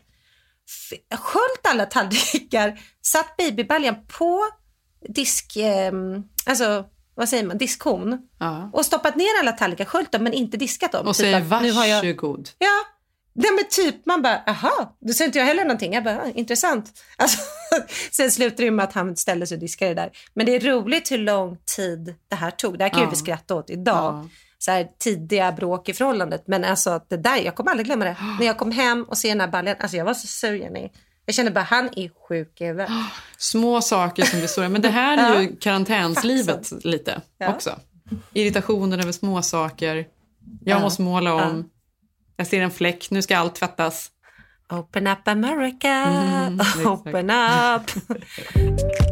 [SPEAKER 1] Sköljt alla tallrikar, satt babybaljan på disk, eh, alltså vad säger man, diskhon
[SPEAKER 2] Ja.
[SPEAKER 1] och stoppat ner alla tallrikar, sköljt dem men inte diskat dem.
[SPEAKER 2] Och
[SPEAKER 1] Typ
[SPEAKER 2] säger
[SPEAKER 1] att, nu har jag-
[SPEAKER 2] varsågod.
[SPEAKER 1] Ja, Nej men typ man bara, aha, då säger inte jag heller någonting. Jag bara, ah, intressant. Alltså, sen slutar det med att han ställer sig och diskar det där. Men det är roligt hur lång tid det här tog. Det här kan ju
[SPEAKER 2] Ja.
[SPEAKER 1] vi skratta åt idag. Så här, tidiga bråk i förhållandet. Men alltså det där, jag kommer aldrig glömma det. När jag kom hem och ser den här baljan, alltså jag var så sur Jenny. Jag kände bara, han är sjuk i huvudet.
[SPEAKER 2] Små saker som blir stora. Men det här är
[SPEAKER 1] Ja.
[SPEAKER 2] ju karantänslivet lite
[SPEAKER 1] Ja.
[SPEAKER 2] också. Irritationen över små saker. Jag
[SPEAKER 1] Ja.
[SPEAKER 2] måste måla om. Jag ser en fläck, nu ska allt tvättas.
[SPEAKER 1] Open up America,
[SPEAKER 2] Mm,
[SPEAKER 1] open up.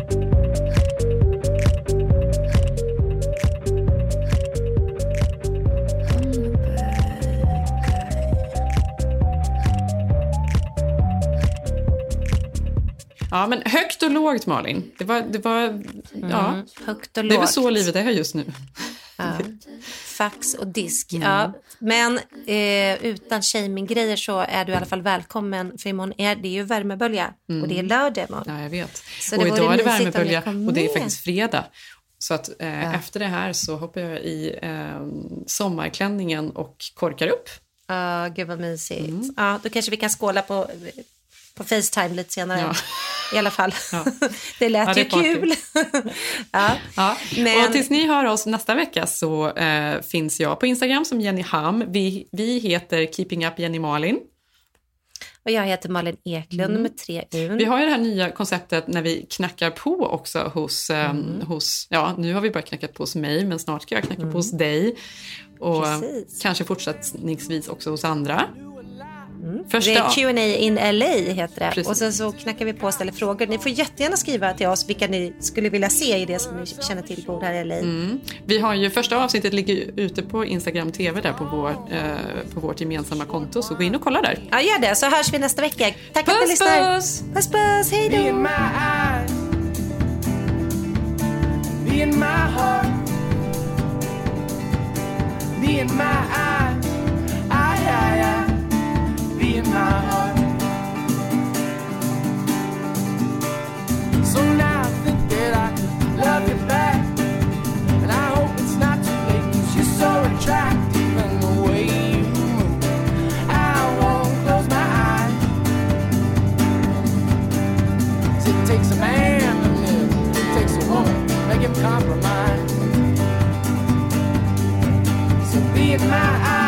[SPEAKER 2] Ja, men högt och lågt Malin. Det var, det var, ja.
[SPEAKER 1] Mm, högt och
[SPEAKER 2] Det är väl
[SPEAKER 1] lågt.
[SPEAKER 2] så livet är just nu.
[SPEAKER 1] Ja. Fax och disk.
[SPEAKER 2] Mm.
[SPEAKER 1] Ja. Men eh, utan shaming-grejer så är du i alla fall välkommen. För imorgon är det ju värmebölja
[SPEAKER 2] Mm.
[SPEAKER 1] och det är lördag imorgon.
[SPEAKER 2] Ja, jag vet.
[SPEAKER 1] Så
[SPEAKER 2] och idag är det värmebölja och det är faktiskt fredag. Så att eh,
[SPEAKER 1] Ja.
[SPEAKER 2] efter det här så hoppar jag i eh, sommarklänningen och korkar upp.
[SPEAKER 1] Ja, gud vad mysigt.
[SPEAKER 2] Mm.
[SPEAKER 1] Ja, då kanske vi kan skåla på, på Facetime lite senare.
[SPEAKER 2] Ja.
[SPEAKER 1] I alla fall.
[SPEAKER 2] Ja.
[SPEAKER 1] det lät
[SPEAKER 2] Ja, det
[SPEAKER 1] ju kul. ja. Men-
[SPEAKER 2] Och tills ni hör oss nästa vecka så eh, finns jag på Instagram som Jenny Ham. Vi, vi heter Keeping Up Jenny Malin.
[SPEAKER 1] Och jag heter Malin Eklund
[SPEAKER 2] Mm.
[SPEAKER 1] med tre U.
[SPEAKER 2] Vi har ju det här nya konceptet när vi knackar på också hos, eh,
[SPEAKER 1] Mm.
[SPEAKER 2] hos ja nu har vi bara knackat på hos mig men snart ska jag knacka på hos dig. Och eh,
[SPEAKER 1] Mm. Precis.
[SPEAKER 2] kanske fortsättningsvis också hos andra.
[SPEAKER 1] Det
[SPEAKER 2] Första,
[SPEAKER 1] är Q&A in LA heter det.
[SPEAKER 2] Precis.
[SPEAKER 1] Och sen så knackar vi på och ställer frågor. Ni får jättegärna skriva till oss vilka ni skulle vilja se i det som ni känner till bor här i LA.
[SPEAKER 2] Mm. Vi har ju första avsnittet ligger ute på Instagram TV där på, vår, eh, på vårt gemensamma konto så gå in och kolla där.
[SPEAKER 1] Ja, gör det. Så hörs vi nästa vecka. Tack att ni
[SPEAKER 2] Puss,
[SPEAKER 1] lyssnar.
[SPEAKER 2] puss!
[SPEAKER 1] Puss, puss. Hej då!
[SPEAKER 15] In my heart. Be in my eye. Compromise. So be in my eye.